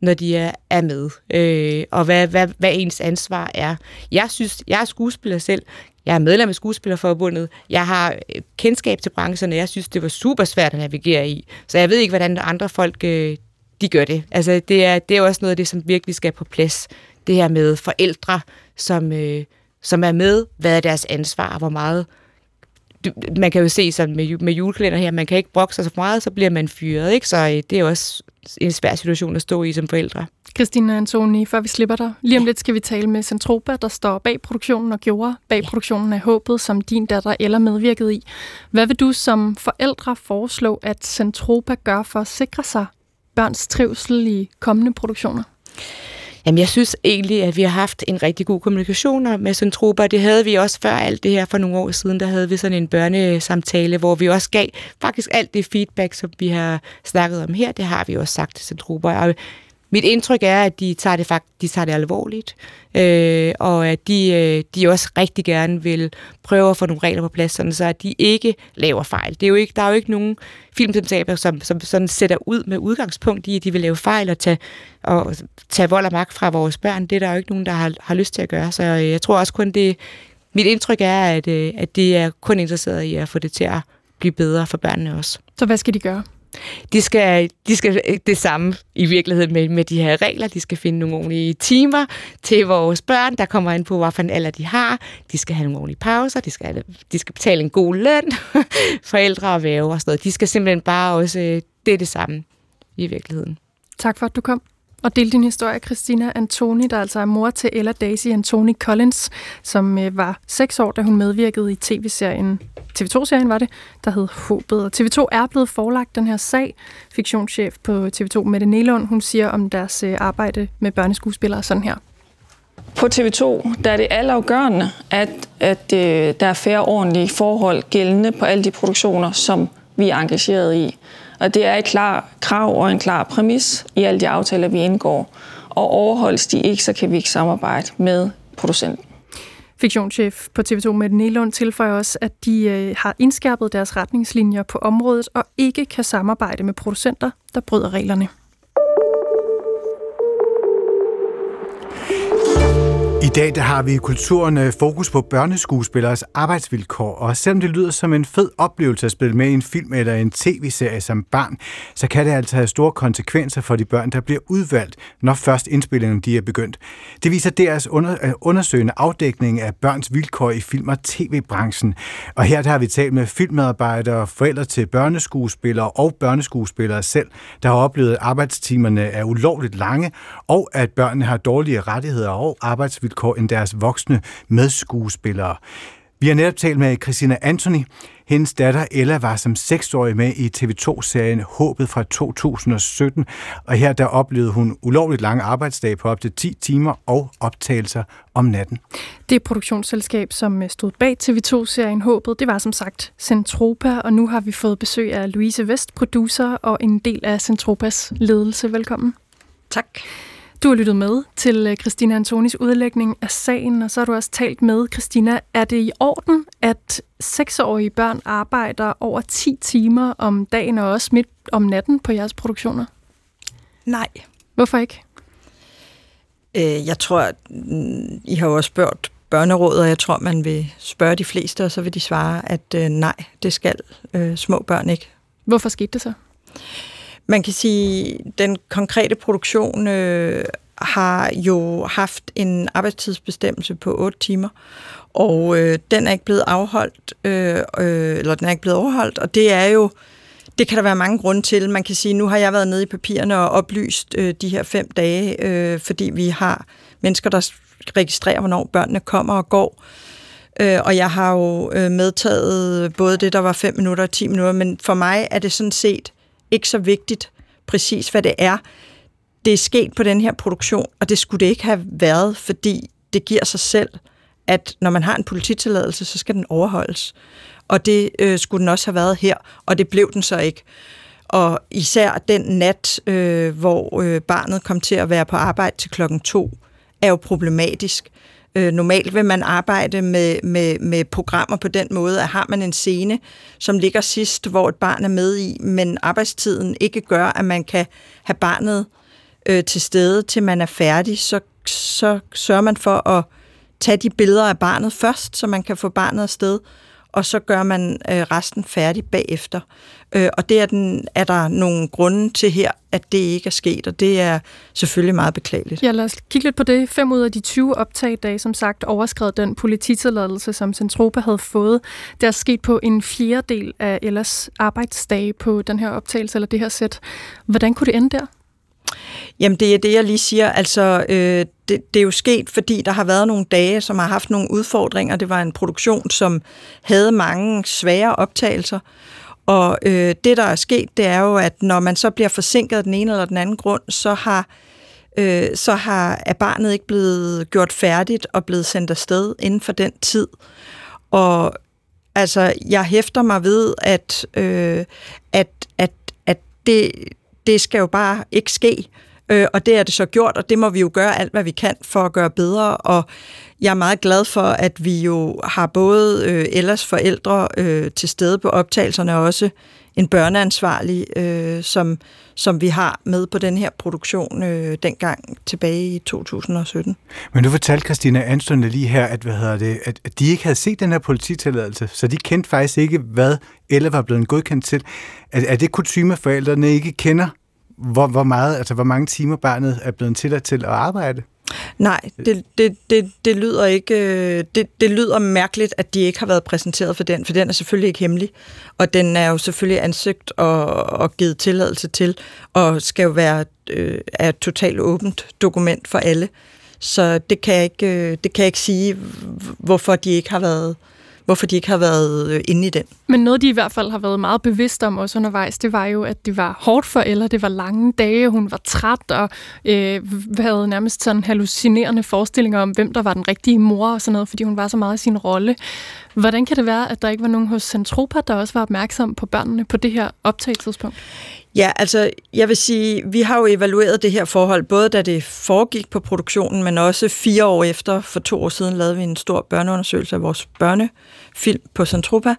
når de er, er med, øh, og hvad, hvad, hvad ens ansvar er. Jeg synes, jeg er skuespiller selv, jeg er medlem af Skuespillerforbundet, jeg har øh, kendskab til brancherne. jeg synes, det var super svært at navigere i. Så jeg ved ikke, hvordan andre folk øh, de gør det. Altså, det er, det er også noget af det, som virkelig skal på plads. Det her med forældre, som, øh, som er med, hvad er deres ansvar, hvor meget man kan jo se sådan med, med julekalender her, man kan ikke brokse sig så meget, så bliver man fyret, ikke? Så øh, det er også en svær situation at stå i som forældre. Christine Antoni, før vi slipper dig. Lige om ja. lidt skal vi tale med Centropa, der står bag produktionen og gjorde bag ja. produktionen af Håbet, som din datter eller medvirket i. Hvad vil du som forældre foreslå, at Centropa gør for at sikre sig børns trivsel i kommende produktioner? Jamen, jeg synes egentlig, at vi har haft en rigtig god kommunikation med Centropa. Det havde vi også før alt det her for nogle år siden. Der havde vi sådan en børnesamtale, hvor vi også gav faktisk alt det feedback, som vi har snakket om her. Det har vi også sagt til Centropa. Og mit indtryk er, at de tager det, fakt, de tager det alvorligt, øh, og at de, øh, de også rigtig gerne vil prøve at få nogle regler på plads, sådan så at de ikke laver fejl. Det er jo ikke, der er jo ikke nogen filmselskaber, som, som sådan sætter ud med udgangspunkt i, at de vil lave fejl og tage, og tage vold og magt fra vores børn. Det er der jo ikke nogen, der har, har lyst til at gøre. Så øh, jeg tror også kun, det mit indtryk er, at, øh, at de er kun interesseret i at få det til at blive bedre for børnene også. Så hvad skal de gøre? De skal, de skal øh, det samme i virkeligheden med, med de her regler. De skal finde nogle ordentlige timer til vores børn, der kommer ind på, hvilken alder de har. De skal have nogle ordentlige pauser. De skal, de skal betale en god løn. *laughs* Forældre og væve og sådan noget. De skal simpelthen bare også, øh, det er det samme i virkeligheden. Tak for, at du kom og delte din historie, Christina Antoni, der altså er mor til Ella Daisy Antoni Collins, som øh, var seks år, da hun medvirkede i tv-serien, TV2-serien var det, der hed Håbet. Og TV2 er blevet forelagt den her sag. Fiktionschef på TV2, Mette Nelund, hun siger om deres øh, arbejde med børneskuespillere sådan her. På TV2 der er det allerafgørende, at, at øh, der er færre ordentlige forhold gældende på alle de produktioner, som vi er engageret i. Og det er et klar krav og en klar præmis i alle de aftaler, vi indgår. Og overholdes de ikke, så kan vi ikke samarbejde med producenten. Fiktionschef på TV2 Mette Nelund tilføjer også, at de øh, har indskærpet deres retningslinjer på området og ikke kan samarbejde med producenter, der bryder reglerne. I dag der har vi i kulturen øh, fokus på børneskuespillers arbejdsvilkår, og selvom det lyder som en fed oplevelse at spille med i en film eller en tv-serie som barn, så kan det altså have store konsekvenser for de børn, der bliver udvalgt, når først indspillingen de er begyndt. Det viser deres under, øh, undersøgende afdækning af børns vilkår i film- og tv-branchen. Og her der har vi talt med filmmedarbejdere, forældre til børneskuespillere og børneskuespillere selv, der har oplevet, at arbejdstimerne er ulovligt lange, og at børnene har dårlige rettigheder og arbejdsvilkår vilkår end deres voksne medskuespillere. Vi har netop talt med Christina Anthony. Hendes datter Ella var som seksårig med i TV2-serien Håbet fra 2017, og her der oplevede hun ulovligt lange arbejdsdage på op til 10 timer og optagelser om natten. Det produktionsselskab, som stod bag TV2-serien Håbet, det var som sagt Centropa, og nu har vi fået besøg af Louise Vest, producer og en del af Centropas ledelse. Velkommen. Tak. Du har lyttet med til øh, Christina Antonis udlægning af sagen, og så har du også talt med, Christina, er det i orden, at seksårige børn arbejder over 10 timer om dagen og også midt om natten på jeres produktioner? Nej. Hvorfor ikke? Øh, jeg tror, at mm, I har jo også spurgt børnerådet, og jeg tror, man vil spørge de fleste, og så vil de svare, at øh, nej, det skal øh, små børn ikke. Hvorfor skete det så? Man kan sige, at den konkrete produktion øh, har jo haft en arbejdstidsbestemmelse på 8 timer, og øh, den er ikke blevet afholdt, øh, øh, eller den er ikke blevet overholdt, og det er jo, det kan der være mange grunde til. Man kan sige, nu har jeg været nede i papirerne og oplyst øh, de her fem dage, øh, fordi vi har mennesker, der registrerer, hvornår børnene kommer og går. Øh, og jeg har jo øh, medtaget både det, der var 5 minutter og 10 minutter, men for mig er det sådan set ikke så vigtigt præcis, hvad det er. Det er sket på den her produktion, og det skulle det ikke have været, fordi det giver sig selv, at når man har en polititilladelse, så skal den overholdes. Og det øh, skulle den også have været her, og det blev den så ikke. Og især den nat, øh, hvor øh, barnet kom til at være på arbejde til klokken to, er jo problematisk. Øh, normalt vil man arbejde med, med, med programmer på den måde, at har man en scene, som ligger sidst, hvor et barn er med i, men arbejdstiden ikke gør, at man kan have barnet øh, til stede, til man er færdig, så, så sørger man for at tage de billeder af barnet først, så man kan få barnet afsted, og så gør man øh, resten færdig bagefter. Øh, og det er, den, er der nogle grunde til her, at det ikke er sket, og det er selvfølgelig meget beklageligt. Ja, lad os kigge lidt på det. Fem ud af de 20 optag dage, som sagt, overskred den polititilladelse, som Centropa havde fået. Det er sket på en fjerdedel af ellers arbejdsdage på den her optagelse, eller det her sæt. Hvordan kunne det ende der? Jamen det er det, jeg lige siger. Altså, øh, det, det er jo sket, fordi der har været nogle dage, som har haft nogle udfordringer. Det var en produktion, som havde mange svære optagelser. Og øh, det, der er sket, det er jo, at når man så bliver forsinket af den ene eller den anden grund, så har øh, så har, er barnet ikke blevet gjort færdigt og blevet sendt afsted inden for den tid. Og altså, jeg hæfter mig ved, at, øh, at, at, at det, det skal jo bare ikke ske øh, og det er det så gjort, og det må vi jo gøre alt, hvad vi kan for at gøre bedre, og jeg er meget glad for, at vi jo har både øh, ellers forældre øh, til stede på optagelserne, og også en børneansvarlig, øh, som, som vi har med på den her produktion øh, dengang tilbage i 2017. Men du fortalte Christina Anstønde lige her, at, hvad hedder det, at de ikke havde set den her polititilladelse, så de kendte faktisk ikke, hvad eller var blevet godkendt til. Er, er det kutume, forældrene ikke kender, hvor, hvor, meget, altså, hvor mange timer barnet er blevet tilladt til at arbejde? Nej, det, det, det, det lyder ikke øh, det, det lyder mærkeligt, at de ikke har været præsenteret for den, for den er selvfølgelig ikke hemmelig, og den er jo selvfølgelig ansøgt og, og givet tilladelse til, og skal jo være øh, er et totalt åbent dokument for alle. Så det kan jeg ikke, øh, det kan jeg ikke sige, hvorfor de ikke har været hvorfor de ikke har været øh, inde i den. Men noget, de i hvert fald har været meget bevidste om også undervejs, det var jo, at det var hårdt for Ella, det var lange dage, hun var træt og øh, havde nærmest sådan hallucinerende forestillinger om, hvem der var den rigtige mor og sådan noget, fordi hun var så meget i sin rolle. Hvordan kan det være, at der ikke var nogen hos Centropa, der også var opmærksom på børnene på det her optagelsestidspunkt? Ja, altså jeg vil sige, vi har jo evalueret det her forhold, både da det foregik på produktionen, men også fire år efter, for to år siden, lavede vi en stor børneundersøgelse af vores børnefilm på Centropa.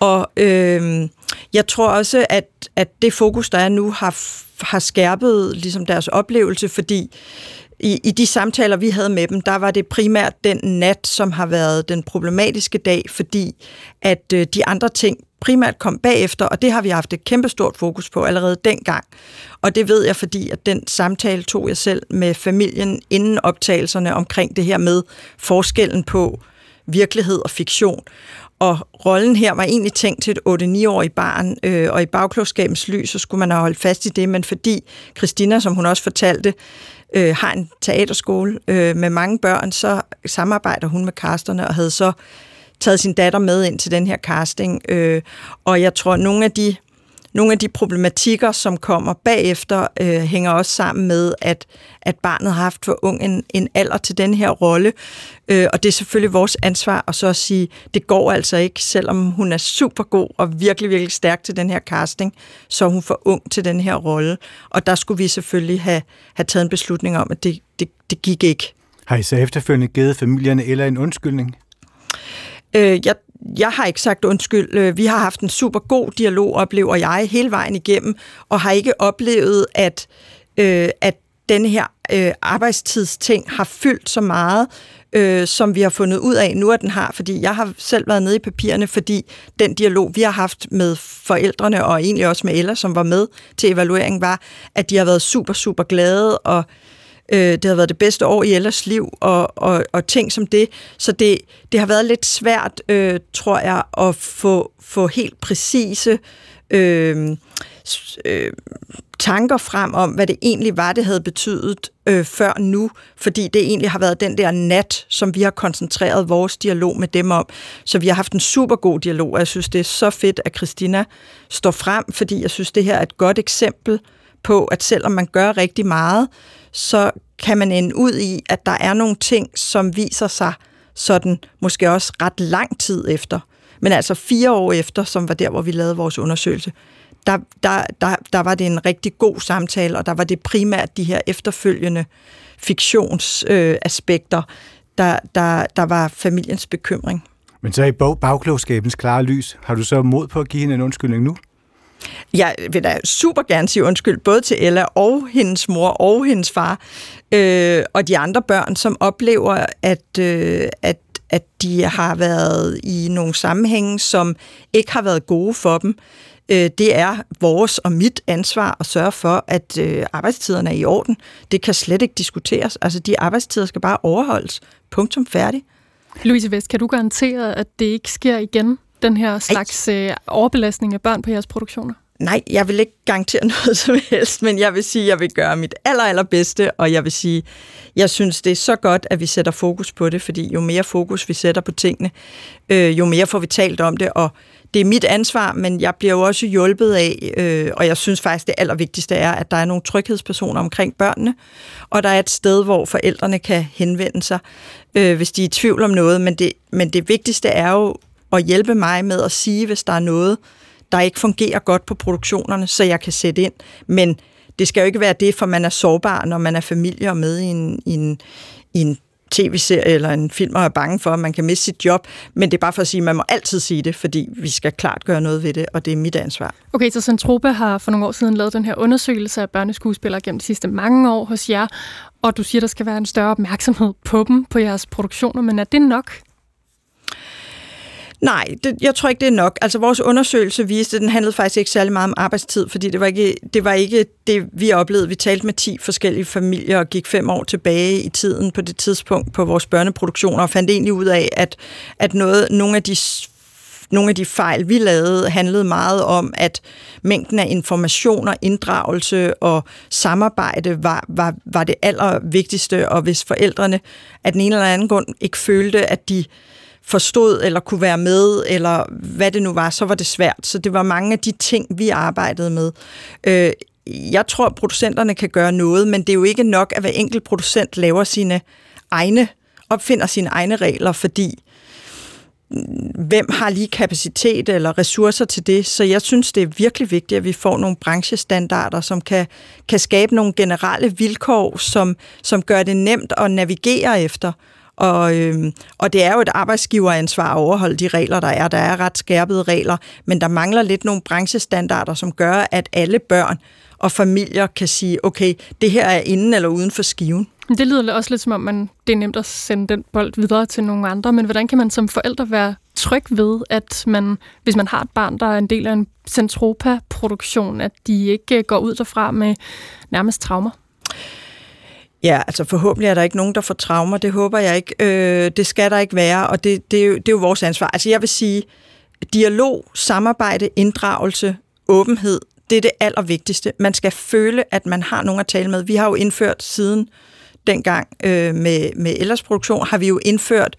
Og øh, jeg tror også, at, at det fokus, der er nu, har, har skærpet ligesom deres oplevelse, fordi i, i de samtaler, vi havde med dem, der var det primært den nat, som har været den problematiske dag, fordi at øh, de andre ting primært kom bagefter, og det har vi haft et kæmpestort fokus på allerede dengang. Og det ved jeg, fordi at den samtale tog jeg selv med familien inden optagelserne omkring det her med forskellen på virkelighed og fiktion. Og rollen her var egentlig tænkt til et 8-9-årigt barn, øh, og i bagklogskabens lys, så skulle man have holdt fast i det, men fordi Christina, som hun også fortalte, øh, har en teaterskole øh, med mange børn, så samarbejder hun med kasterne og havde så taget sin datter med ind til den her casting. Øh, og jeg tror, nogle af de nogle af de problematikker, som kommer bagefter, øh, hænger også sammen med, at, at barnet har haft for ung en, en alder til den her rolle. Øh, og det er selvfølgelig vores ansvar at så at sige, det går altså ikke, selvom hun er super god og virkelig, virkelig stærk til den her casting, så er hun for ung til den her rolle. Og der skulle vi selvfølgelig have, have taget en beslutning om, at det, det, det gik ikke. Har I så efterfølgende givet familierne eller en undskyldning? Øh, jeg, jeg har ikke sagt undskyld. Øh, vi har haft en super god dialog, oplever jeg, hele vejen igennem, og har ikke oplevet, at, øh, at den her øh, arbejdstidsting har fyldt så meget, øh, som vi har fundet ud af nu, at den har. Fordi jeg har selv været nede i papirerne, fordi den dialog, vi har haft med forældrene, og egentlig også med Ella, som var med til evalueringen, var, at de har været super, super glade, og Øh, Øh, det har været det bedste år i Ellers liv, og, og, og ting som det. Så det, det har været lidt svært, øh, tror jeg, at få, få helt præcise øh, øh, tanker frem om, hvad det egentlig var, det havde betydet øh, før nu, fordi det egentlig har været den der nat, som vi har koncentreret vores dialog med dem om. Så vi har haft en super god dialog, og jeg synes, det er så fedt, at Christina står frem, fordi jeg synes, det her er et godt eksempel på, at selvom man gør rigtig meget, så kan man ende ud i, at der er nogle ting, som viser sig sådan måske også ret lang tid efter. Men altså fire år efter, som var der, hvor vi lavede vores undersøgelse, der, der, der, der var det en rigtig god samtale, og der var det primært de her efterfølgende fiktionsaspekter, øh, der, der, der var familiens bekymring. Men så i bagklogskabens klare lys, har du så mod på at give hende en undskyldning nu? Jeg vil da super gerne sige undskyld, både til Ella og hendes mor og hendes far, øh, og de andre børn, som oplever, at, øh, at, at de har været i nogle sammenhænge, som ikke har været gode for dem. Øh, det er vores og mit ansvar at sørge for, at øh, arbejdstiderne er i orden. Det kan slet ikke diskuteres. Altså, de arbejdstider skal bare overholdes. Punktum færdig. Louise Vest, kan du garantere, at det ikke sker igen? Den her slags øh, overbelastning af børn på jeres produktioner? Nej, jeg vil ikke garantere *laughs* noget som helst, men jeg vil sige, at jeg vil gøre mit aller, allerbedste, og jeg vil sige, jeg synes, det er så godt, at vi sætter fokus på det, fordi jo mere fokus vi sætter på tingene, øh, jo mere får vi talt om det, og det er mit ansvar, men jeg bliver jo også hjulpet af, øh, og jeg synes faktisk, det allervigtigste er, at der er nogle tryghedspersoner omkring børnene, og der er et sted, hvor forældrene kan henvende sig, øh, hvis de er i tvivl om noget, men det, men det vigtigste er jo og hjælpe mig med at sige, hvis der er noget, der ikke fungerer godt på produktionerne, så jeg kan sætte ind. Men det skal jo ikke være det, for man er sårbar, når man er familie og med i en, i en, i en tv-serie eller en film og er bange for, at man kan miste sit job. Men det er bare for at sige, at man må altid sige det, fordi vi skal klart gøre noget ved det, og det er mit ansvar. Okay, så Centropa har for nogle år siden lavet den her undersøgelse af børneskuespillere gennem de sidste mange år hos jer, og du siger, der skal være en større opmærksomhed på dem, på jeres produktioner, men er det nok? Nej, det, jeg tror ikke, det er nok. Altså, vores undersøgelse viste, at den handlede faktisk ikke særlig meget om arbejdstid, fordi det var ikke det, var ikke det vi oplevede. Vi talte med 10 forskellige familier og gik fem år tilbage i tiden på det tidspunkt på vores børneproduktioner og fandt egentlig ud af, at, at noget, nogle af de nogle af de fejl, vi lavede, handlede meget om, at mængden af informationer, inddragelse og samarbejde var, var, var det allervigtigste, og hvis forældrene af den ene eller anden grund ikke følte, at de forstod eller kunne være med, eller hvad det nu var, så var det svært. Så det var mange af de ting, vi arbejdede med. Øh, jeg tror, at producenterne kan gøre noget, men det er jo ikke nok, at hver enkelt producent laver sine egne, opfinder sine egne regler, fordi hvem har lige kapacitet eller ressourcer til det. Så jeg synes, det er virkelig vigtigt, at vi får nogle branchestandarder, som kan, kan skabe nogle generelle vilkår, som, som gør det nemt at navigere efter. Og, øhm, og det er jo et arbejdsgiveransvar at overholde de regler, der er. Der er ret skærpede regler, men der mangler lidt nogle branchestandarder, som gør, at alle børn og familier kan sige, okay, det her er inden eller uden for skiven. Det lyder også lidt som om, man, det er nemt at sende den bold videre til nogle andre, men hvordan kan man som forældre være tryg ved, at man, hvis man har et barn, der er en del af en Centropa-produktion, at de ikke øh, går ud derfra med nærmest traumer? Ja, altså forhåbentlig er der ikke nogen, der får traumer. Det håber jeg ikke. Øh, det skal der ikke være, og det, det, er jo, det er jo vores ansvar. Altså jeg vil sige, dialog, samarbejde, inddragelse, åbenhed, det er det allervigtigste. Man skal føle, at man har nogen at tale med. Vi har jo indført siden dengang øh, med, med ellers produktion, har vi jo indført,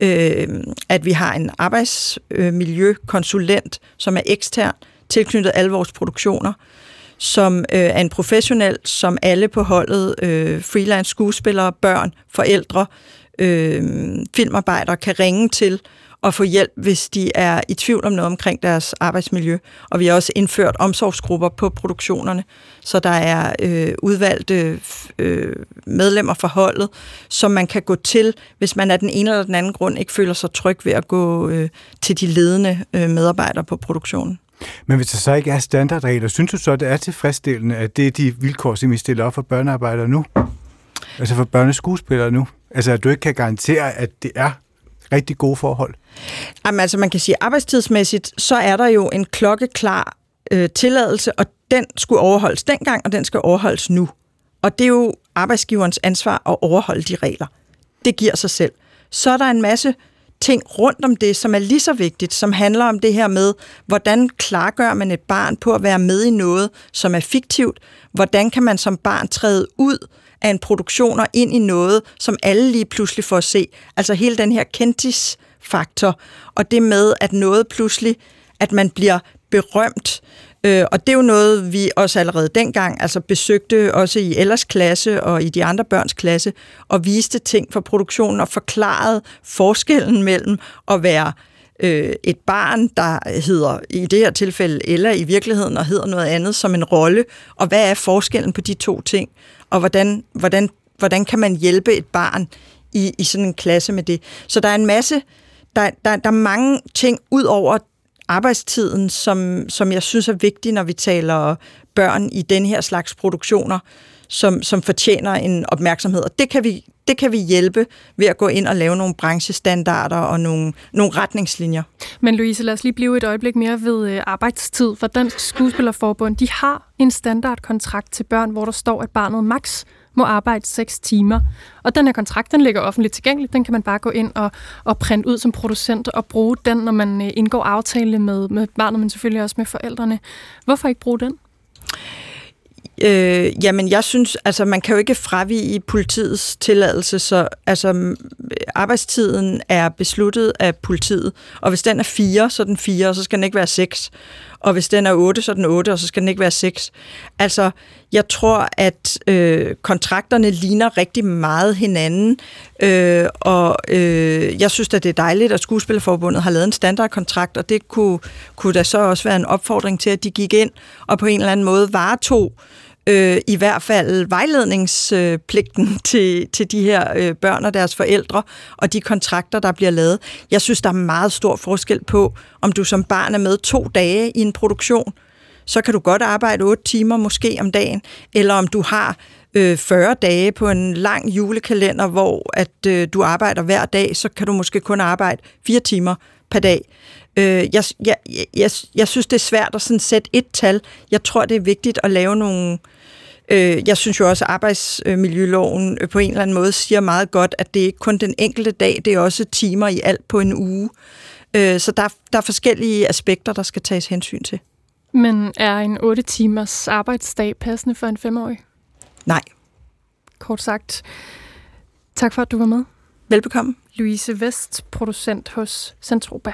øh, at vi har en arbejdsmiljøkonsulent, øh, som er ekstern, tilknyttet alle vores produktioner som øh, er en professionel, som alle på holdet, øh, freelance skuespillere, børn, forældre, øh, filmarbejdere kan ringe til og få hjælp, hvis de er i tvivl om noget omkring deres arbejdsmiljø. Og vi har også indført omsorgsgrupper på produktionerne, så der er øh, udvalgte øh, medlemmer fra holdet, som man kan gå til, hvis man af den ene eller den anden grund ikke føler sig tryg ved at gå øh, til de ledende øh, medarbejdere på produktionen. Men hvis der så ikke er standardregler, synes du så, at det er tilfredsstillende, at det er de vilkår, som vi stiller op for børnearbejdere nu? Altså for børneskuespillere nu? Altså at du ikke kan garantere, at det er rigtig gode forhold? Jamen altså man kan sige, arbejdstidsmæssigt, så er der jo en klokkeklar øh, tilladelse, og den skulle overholdes dengang, og den skal overholdes nu. Og det er jo arbejdsgiverens ansvar at overholde de regler. Det giver sig selv. Så er der en masse ting rundt om det, som er lige så vigtigt, som handler om det her med, hvordan klargør man et barn på at være med i noget, som er fiktivt? Hvordan kan man som barn træde ud af en produktion og ind i noget, som alle lige pludselig får at se? Altså hele den her kentis-faktor, og det med, at noget pludselig, at man bliver berømt, Øh, og det er jo noget, vi også allerede dengang altså besøgte, også i Ellers klasse og i de andre børns klasse, og viste ting for produktionen og forklarede forskellen mellem at være øh, et barn, der hedder i det her tilfælde eller i virkeligheden og hedder noget andet som en rolle, og hvad er forskellen på de to ting, og hvordan, hvordan, hvordan kan man hjælpe et barn i, i sådan en klasse med det. Så der er en masse, der, der, der er mange ting ud over arbejdstiden, som, som jeg synes er vigtig, når vi taler børn i den her slags produktioner, som, som fortjener en opmærksomhed. Og det kan, vi, det kan vi hjælpe ved at gå ind og lave nogle branchestandarder og nogle, nogle retningslinjer. Men Louise, lad os lige blive et øjeblik mere ved øh, arbejdstid. For Dansk Skuespillerforbund, de har en standardkontrakt til børn, hvor der står, at barnet maks må arbejde 6 timer. Og den her kontrakt, den ligger offentligt tilgængelig. Den kan man bare gå ind og, og printe ud som producent og bruge den, når man øh, indgår aftale med, med barnet, men selvfølgelig også med forældrene. Hvorfor ikke bruge den? Øh, jamen, jeg synes, altså man kan jo ikke fravige politiets tilladelse, så altså arbejdstiden er besluttet af politiet, og hvis den er fire, så er den fire, og så skal den ikke være seks. Og hvis den er 8, så er den 8, og så skal den ikke være 6. Altså, jeg tror, at øh, kontrakterne ligner rigtig meget hinanden, øh, og øh, jeg synes at det er dejligt, at Skuespillerforbundet har lavet en standardkontrakt, og det kunne, kunne da så også være en opfordring til, at de gik ind og på en eller anden måde varetog øh, øh, i hvert fald vejledningspligten *laughs* til, til de her øh, børn og deres forældre, og de kontrakter, der bliver lavet. Jeg synes, der er meget stor forskel på, om du som barn er med to dage i en produktion, så kan du godt arbejde otte timer måske om dagen, eller om du har øh, 40 dage på en lang julekalender, hvor at øh, du arbejder hver dag, så kan du måske kun arbejde fire timer per dag. Øh, jeg, jeg, jeg, jeg synes, det er svært at sådan sætte et tal. Jeg tror, det er vigtigt at lave nogle... Øh, jeg synes jo også, at arbejdsmiljøloven øh, på en eller anden måde siger meget godt, at det er ikke kun den enkelte dag, det er også timer i alt på en uge. Øh, så der, der er forskellige aspekter, der skal tages hensyn til. Men er en 8 timers arbejdsdag passende for en femårig? Nej. Kort sagt. Tak for, at du var med. Velbekomme. Louise Vest, producent hos Centropa.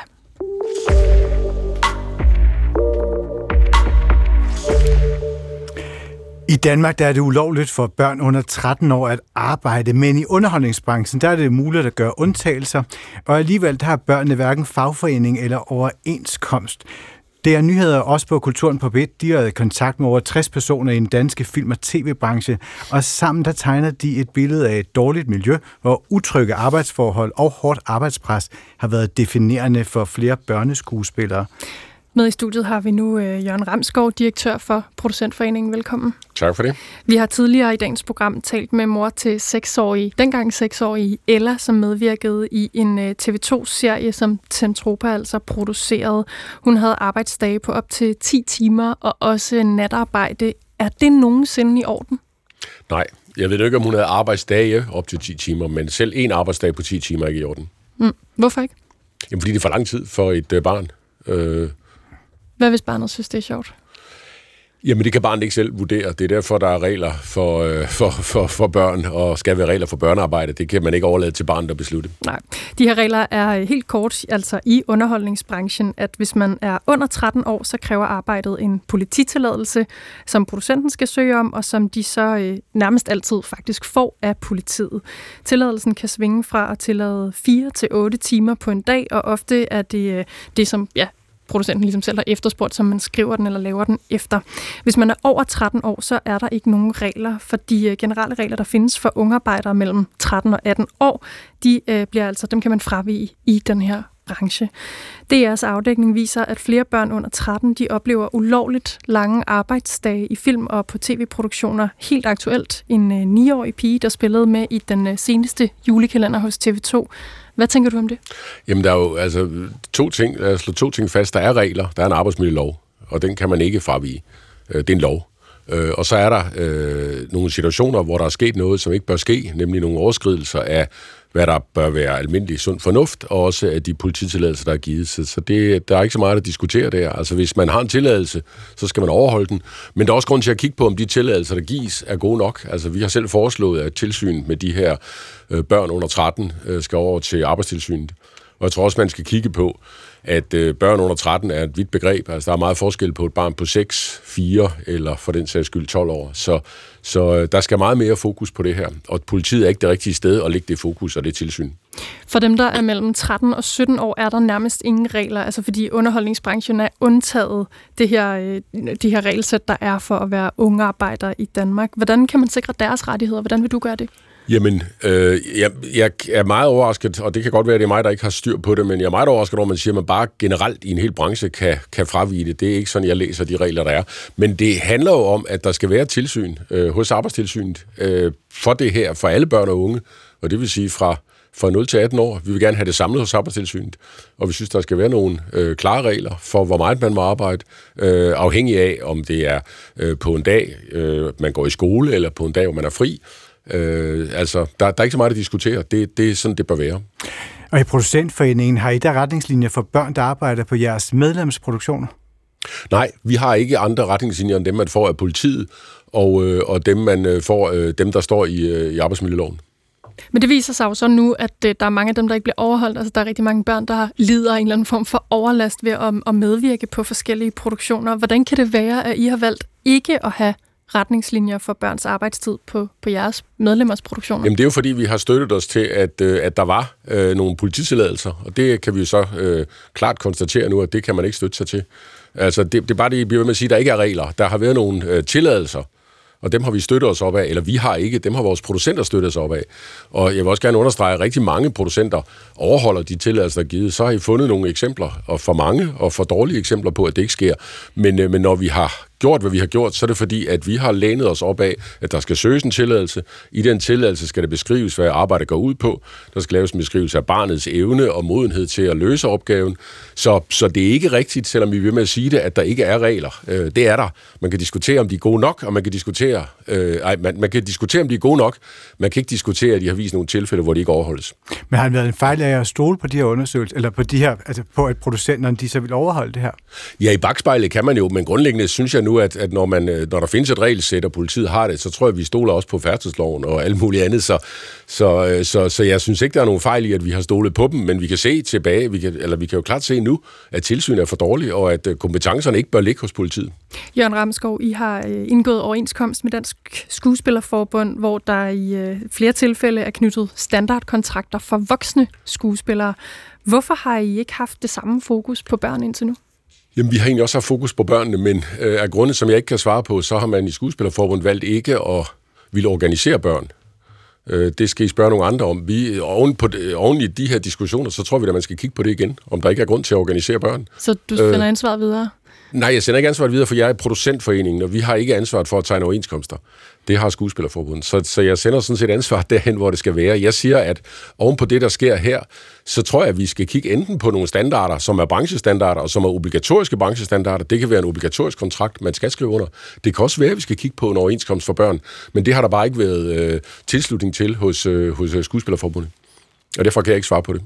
I Danmark der er det ulovligt for børn under 13 år at arbejde, men i underholdningsbranchen der er det muligt at gøre undtagelser, og alligevel der har børnene hverken fagforening eller overenskomst. Det er nyheder også på Kulturen på Bit. De har i kontakt med over 60 personer i den danske film- og tv-branche, og sammen der tegner de et billede af et dårligt miljø, hvor utrygge arbejdsforhold og hårdt arbejdspres har været definerende for flere børneskuespillere. Med i studiet har vi nu øh, Jørgen Ramskov, direktør for Producentforeningen. Velkommen. Tak for det. Vi har tidligere i dagens program talt med mor til seksårige, dengang seksårige Ella, som medvirkede i en øh, TV2-serie, som Centropa altså producerede. Hun havde arbejdsdage på op til 10 timer og også natarbejde. Er det nogensinde i orden? Nej, jeg ved ikke, om hun havde arbejdsdage op til 10 timer, men selv en arbejdsdag på 10 timer er ikke i orden. Mm. Hvorfor ikke? Jamen, fordi det er for lang tid for et øh, barn. Øh, Hvad hvis barnet synes, det er sjovt? Jamen, det kan barnet ikke selv vurdere. Det er derfor, der er regler for, øh, for, for, for børn, og skal være regler for børnearbejde. Det kan man ikke overlade til barnet at beslutte. Nej. De her regler er helt kort, altså i underholdningsbranchen, at hvis man er under 13 år, så kræver arbejdet en polititilladelse, som producenten skal søge om, og som de så øh, nærmest altid faktisk får af politiet. Tilladelsen kan svinge fra at tillade 4 til 8 timer på en dag, og ofte er det øh, det, som ja, producenten ligesom selv har efterspurgt, som man skriver den eller laver den efter. Hvis man er over 13 år, så er der ikke nogen regler, for de øh, generelle regler, der findes for ungarbejdere mellem 13 og 18 år, de øh, bliver altså, dem kan man fravige i den her branche. DR's afdækning viser, at flere børn under 13 de oplever ulovligt lange arbejdsdage i film og på tv-produktioner. Helt aktuelt en øh, 9-årig pige, der spillede med i den øh, seneste julekalender hos TV2. Hvad tænker du om det? Jamen, der er jo altså to ting, lad os slå to ting fast. Der er regler, der er en arbejdsmiljølov, og den kan man ikke fravige. Øh, det er en lov. Øh, Og så er der øh, nogle situationer, hvor der er sket noget, som ikke bør ske, nemlig nogle overskridelser af, hvad der bør være almindelig sund fornuft, og også af de polititilladelser, der er givet. Så det, der er ikke så meget at diskutere der. Altså, hvis man har en tilladelse, så skal man overholde den. Men der er også grund til at kigge på, om de tilladelser, der gives, er gode nok. Altså, vi har selv foreslået, at tilsyn med de her øh, børn under 13 øh, skal over til arbejdstilsynet. Og jeg tror også, man skal kigge på, at øh, børn under 13 er et vidt begreb. Altså, der er meget forskel på et barn på 6, 4 eller for den sags skyld 12 år. Så, så øh, der skal meget mere fokus på det her. Og politiet er ikke det rigtige sted at lægge det fokus og det tilsyn. For dem, der er mellem 13 og 17 år, er der nærmest ingen regler, altså fordi underholdningsbranchen er undtaget det her, øh, de her regelsæt, der er for at være unge arbejdere i Danmark. Hvordan kan man sikre deres rettigheder? Hvordan vil du gøre det? Jamen, øh, jeg, jeg er meget overrasket, og det kan godt være, at det er mig, der ikke har styr på det, men jeg er meget overrasket over, at man siger, at man bare generelt i en hel branche kan, kan fravige det. Det er ikke sådan, jeg læser de regler, der er. Men det handler jo om, at der skal være tilsyn øh, hos arbejdstilsynet øh, for det her, for alle børn og unge, og det vil sige fra fra 0 til 18 år. Vi vil gerne have det samlet hos arbejdstilsynet, og vi synes, der skal være nogle øh, klare regler for, hvor meget man må arbejde, øh, afhængig af, om det er øh, på en dag, øh, man går i skole, eller på en dag, hvor man er fri. Øh, altså, der, der er ikke så meget at diskutere. Det, det er sådan, det bør være. Og i Producentforeningen har I der retningslinjer for børn, der arbejder på jeres medlemsproduktioner? Nej, vi har ikke andre retningslinjer end dem, man får af politiet, og, øh, og dem, man øh, får, øh, dem, der står i, øh, i arbejdsmiljøloven. Men det viser sig jo så nu, at øh, der er mange af dem, der ikke bliver overholdt. Altså, der er rigtig mange børn, der lider af en eller anden form for overlast ved at, at medvirke på forskellige produktioner. Hvordan kan det være, at I har valgt ikke at have retningslinjer for børns arbejdstid på, på jeres medlemmers produktioner? Jamen det er jo fordi, vi har støttet os til, at, øh, at der var øh, nogle polititilladelser, og det kan vi jo så øh, klart konstatere nu, at det kan man ikke støtte sig til. Altså det, det er bare det, I bliver ved med at sige, at der ikke er regler. Der har været nogle øh, tilladelser, og dem har vi støttet os op af, eller vi har ikke, dem har vores producenter støttet os op af. Og jeg vil også gerne understrege, at rigtig mange producenter overholder de tilladelser, der er givet. Så har I fundet nogle eksempler, og for mange og for dårlige eksempler på, at det ikke sker. Men, øh, men når vi har gjort, hvad vi har gjort, så er det fordi, at vi har lænet os op af, at der skal søges en tilladelse. I den tilladelse skal det beskrives, hvad arbejdet går ud på. Der skal laves en beskrivelse af barnets evne og modenhed til at løse opgaven. Så, så det er ikke rigtigt, selvom vi vil med at sige det, at der ikke er regler. Øh, det er der. Man kan diskutere, om de er gode nok, og man kan diskutere, øh, ej, man, man kan diskutere, om de er gode nok. Man kan ikke diskutere, at de har vist nogle tilfælde, hvor de ikke overholdes. Men har det været en fejl af at stole på de her undersøgelser, eller på, de her, altså på at producenterne de så vil overholde det her? Ja, i bagspejlet kan man jo, men grundlæggende synes jeg nu, at, at når, man, øh, når der findes et regelsæt, og politiet har det, så tror jeg, at vi stoler også på færdselsloven og alt muligt andet. Så, så, øh, så, så jeg synes ikke, der er nogen fejl i, at vi har stolet på dem, men vi kan se tilbage, vi kan, eller vi kan jo klart se nu, at tilsynet er for dårligt, og at øh, kompetencerne ikke bør ligge hos politiet. Jørgen Ramskov, I har indgået overenskomst med Dansk Skuespillerforbund, hvor der i flere tilfælde er knyttet standardkontrakter for voksne skuespillere. Hvorfor har I ikke haft det samme fokus på børn indtil nu? Jamen, vi har egentlig også haft fokus på børnene, men øh, af grunde, som jeg ikke kan svare på, så har man i Skuespillerforbund valgt ikke at ville organisere børn. Øh, det skal I spørge nogle andre om. Vi, oven, på, oven i de her diskussioner, så tror vi, at man skal kigge på det igen, om der ikke er grund til at organisere børn. Så du finder øh, ansvaret videre? Nej, jeg sender ikke ansvaret videre, for jeg er producentforeningen, og vi har ikke ansvaret for at tegne overenskomster. Det har Skuespillerforbundet. Så, så jeg sender sådan set ansvar derhen, hvor det skal være. Jeg siger, at oven på det, der sker her, så tror jeg, at vi skal kigge enten på nogle standarder, som er branchestandarder, og som er obligatoriske branchestandarder. Det kan være en obligatorisk kontrakt, man skal skrive under. Det kan også være, at vi skal kigge på en overenskomst for børn, men det har der bare ikke været øh, tilslutning til hos, øh, hos øh, Skuespillerforbundet. Og derfor kan jeg ikke svare på det.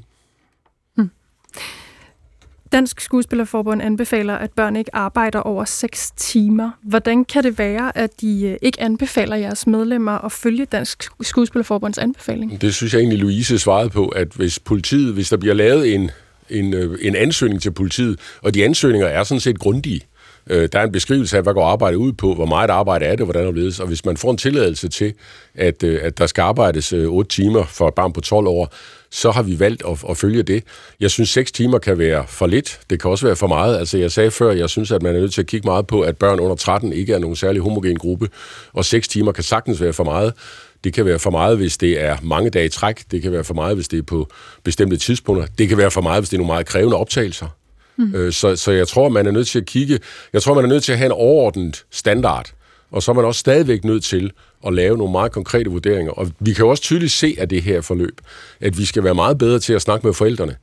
Dansk Skuespillerforbund anbefaler, at børn ikke arbejder over 6 timer. Hvordan kan det være, at de øh, ikke anbefaler jeres medlemmer at følge Dansk Skuespillerforbunds anbefaling? Det synes jeg egentlig, Louise svarede på, at hvis politiet, hvis der bliver lavet en, en, øh, en ansøgning til politiet, og de ansøgninger er sådan set grundige, øh, der er en beskrivelse af, hvad går arbejdet ud på, hvor meget arbejde er det, hvordan det ledes. Og hvis man får en tilladelse til, at, at der skal arbejdes 8 timer for et barn på 12 år, så har vi valgt at, at følge det. Jeg synes, 6 timer kan være for lidt. Det kan også være for meget. Altså, jeg sagde før, jeg synes, at man er nødt til at kigge meget på, at børn under 13 ikke er nogen særlig homogen gruppe, og 6 timer kan sagtens være for meget. Det kan være for meget, hvis det er mange dage i træk. Det kan være for meget, hvis det er på bestemte tidspunkter. Det kan være for meget, hvis det er nogle meget krævende optagelser. Mm. Så, så jeg tror, man er nødt til at kigge... Jeg tror, man er nødt til at have en overordnet standard. Og så er man også stadigvæk nødt til at lave nogle meget konkrete vurderinger. Og vi kan jo også tydeligt se af det her forløb, at vi skal være meget bedre til at snakke med forældrene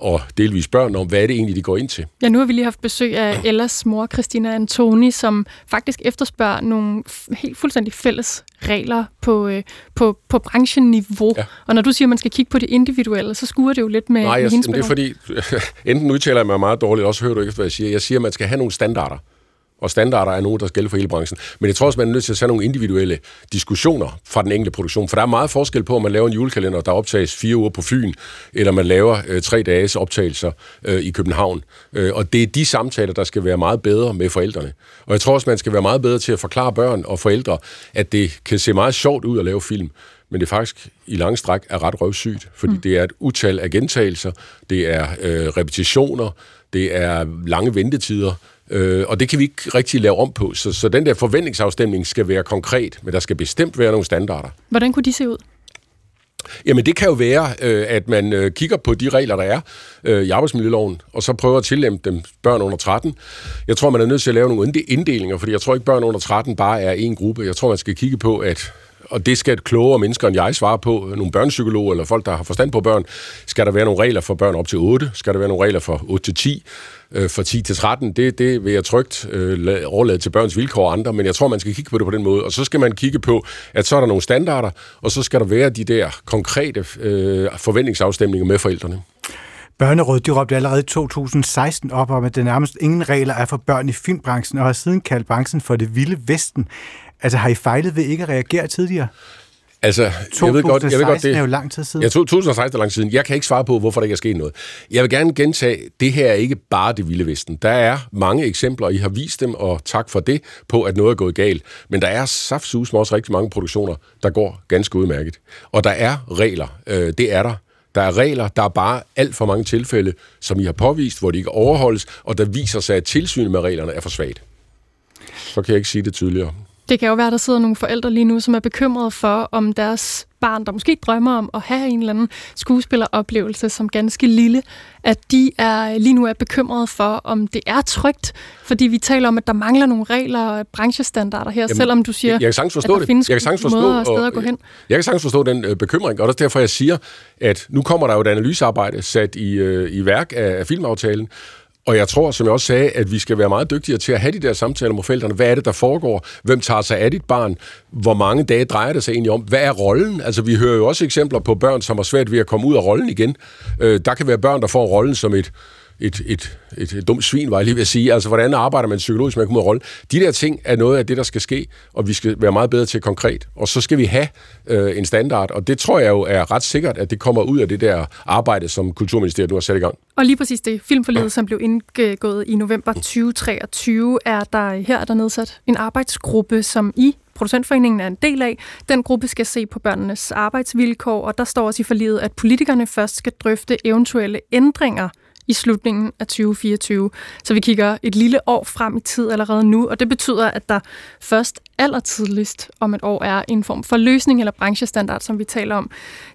og delvis børn om, hvad er det egentlig, de går ind til. Ja, nu har vi lige haft besøg af *clears throat* Ellas mor, Christina Antoni, som faktisk efterspørger nogle helt fuldstændig fælles regler på, øh, på, på brancheniveau. Ja. Og når du siger, at man skal kigge på det individuelle, så skuer det jo lidt med, Nej, jeg, med hendes det er fordi, *laughs* enten udtaler jeg mig meget dårligt, også hører du ikke, hvad jeg siger. Jeg siger, at man skal have nogle standarder og standarder er nogen, der skal gælde for hele branchen. Men jeg tror også, man er nødt til at tage nogle individuelle diskussioner fra den enkelte produktion, for der er meget forskel på, om man laver en julekalender, der optages fire uger på Fyn, eller man laver øh, tre dages optagelser øh, i København. Øh, og det er de samtaler, der skal være meget bedre med forældrene. Og jeg tror også, man skal være meget bedre til at forklare børn og forældre, at det kan se meget sjovt ud at lave film, men det faktisk i lang stræk er ret røvsygt, fordi mm. det er et utal af gentagelser, det er øh, repetitioner, det er lange ventetider, Øh, og det kan vi ikke rigtig lave om på. Så, så den der forventningsafstemning skal være konkret, men der skal bestemt være nogle standarder. Hvordan kunne de se ud? Jamen det kan jo være, øh, at man øh, kigger på de regler, der er øh, i arbejdsmiljøloven, og så prøver at tillempe dem børn under 13. Jeg tror, man er nødt til at lave nogle inddelinger, fordi jeg tror ikke, børn under 13 bare er en gruppe. Jeg tror, man skal kigge på, at og det skal et klogere mennesker end jeg svare på, nogle børnepsykologer eller folk, der har forstand på børn. Skal der være nogle regler for børn op til 8? Skal der være nogle regler for 8 til 10? Øh, for 10 til 13, det, det vil jeg trygt øh, overlade til børns vilkår og andre, men jeg tror, man skal kigge på det på den måde. Og så skal man kigge på, at så er der nogle standarder, og så skal der være de der konkrete øh, forventningsafstemninger med forældrene. Børnerådet de råbte allerede i 2016 op om, at der nærmest ingen regler er for børn i filmbranchen, og har siden kaldt branchen for det vilde vesten. Altså har I fejlet ved ikke at reagere tidligere? Altså, jeg ved godt, jeg ved godt det, er jo lang tid siden. Ja, 2016 er lang tid siden. Jeg kan ikke svare på, hvorfor der ikke er sket noget. Jeg vil gerne gentage, det her er ikke bare det vilde vesten. Der er mange eksempler, I har vist dem, og tak for det, på at noget er gået galt. Men der er saftsus også rigtig mange produktioner, der går ganske udmærket. Og der er regler. Øh, det er der. Der er regler, der er bare alt for mange tilfælde, som I har påvist, hvor de ikke overholdes, og der viser sig, at tilsynet med reglerne er for svagt. Så kan jeg ikke sige det tydeligere. Det kan jo være, der sidder nogle forældre lige nu, som er bekymrede for, om deres barn, der måske drømmer om at have en eller anden skuespilleroplevelse som ganske lille, at de er lige nu er bekymrede for, om det er trygt, fordi vi taler om, at der mangler nogle regler og branchestandarder her, Jamen, selvom du siger, jeg, jeg kan forstå at der det. findes jeg kan forstå, måder og steder at gå hen. Jeg kan sagtens forstå den øh, bekymring, og det er derfor, jeg siger, at nu kommer der jo et analysearbejde sat i, øh, i værk af, af filmaftalen, og jeg tror, som jeg også sagde, at vi skal være meget dygtigere til at have de der samtaler med forældrene. Hvad er det, der foregår? Hvem tager sig af dit barn? Hvor mange dage drejer det sig egentlig om? Hvad er rollen? Altså, vi hører jo også eksempler på børn, som har svært ved at komme ud af rollen igen. Øh, der kan være børn, der får rollen som et et, et, et, et dumt svin, var jeg lige ved at sige. Altså, hvordan arbejder man psykologisk med at komme ud rolle? De der ting er noget af det, der skal ske, og vi skal være meget bedre til konkret. Og så skal vi have øh, en standard, og det tror jeg jo er ret sikkert, at det kommer ud af det der arbejde, som Kulturministeriet nu har sat i gang. Og lige præcis det filmforledet, som blev indgået i november 2023, er der her er der nedsat en arbejdsgruppe, som i Producentforeningen er en del af. Den gruppe skal se på børnenes arbejdsvilkår, og der står også i forliget, at politikerne først skal drøfte eventuelle ændringer i slutningen af 2024. Så vi kigger et lille år frem i tid allerede nu, og det betyder, at der først allertidligst om et år er en form for løsning eller branchestandard, som vi taler om.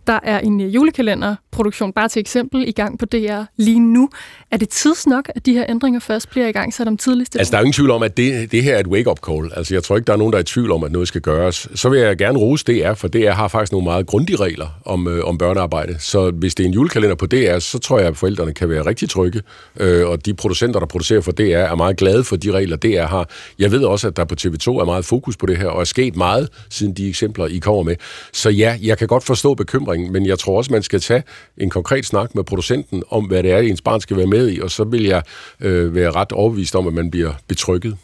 Der er en øh, julekalenderproduktion, bare til eksempel, i gang på DR lige nu. Er det tids nok, at de her ændringer først bliver i gang så om tidligst? Altså, der er ingen tvivl om, at det, det her er et wake-up call. Altså, jeg tror ikke, der er nogen, der er i tvivl om, at noget skal gøres. Så vil jeg gerne rose DR, for DR har faktisk nogle meget grundige regler om, øh, om børnearbejde. Så hvis det er en julekalender på DR, så tror jeg, at forældrene kan være rigtig trygge. Øh, og de producenter, der producerer for DR, er meget glade for de regler, DR har. Jeg ved også, at der på TV2 er meget fokus på det her, og er sket meget siden de eksempler, I kommer med. Så ja, jeg kan godt forstå bekymringen, men jeg tror også, man skal tage en konkret snak med producenten om, hvad det er, ens barn skal være med i, og så vil jeg øh, være ret overbevist om, at man bliver betrykket.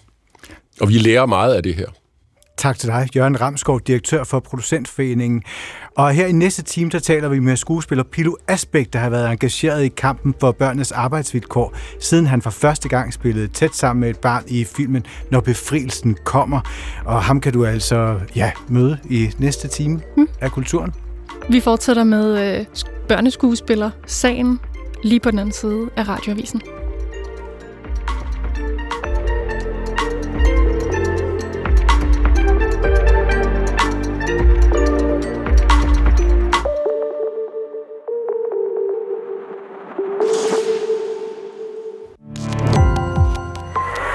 Og vi lærer meget af det her. Tak til dig, Jørgen Ramskov, direktør for Producentforeningen. Og her i næste time, der taler vi med skuespiller Pilo Asbæk, der har været engageret i kampen for børnenes arbejdsvilkår, siden han for første gang spillede tæt sammen med et barn i filmen Når befrielsen kommer. Og ham kan du altså ja, møde i næste time hmm. af Kulturen. Vi fortsætter med øh, børneskuespiller Sagen lige på den anden side af radioavisen.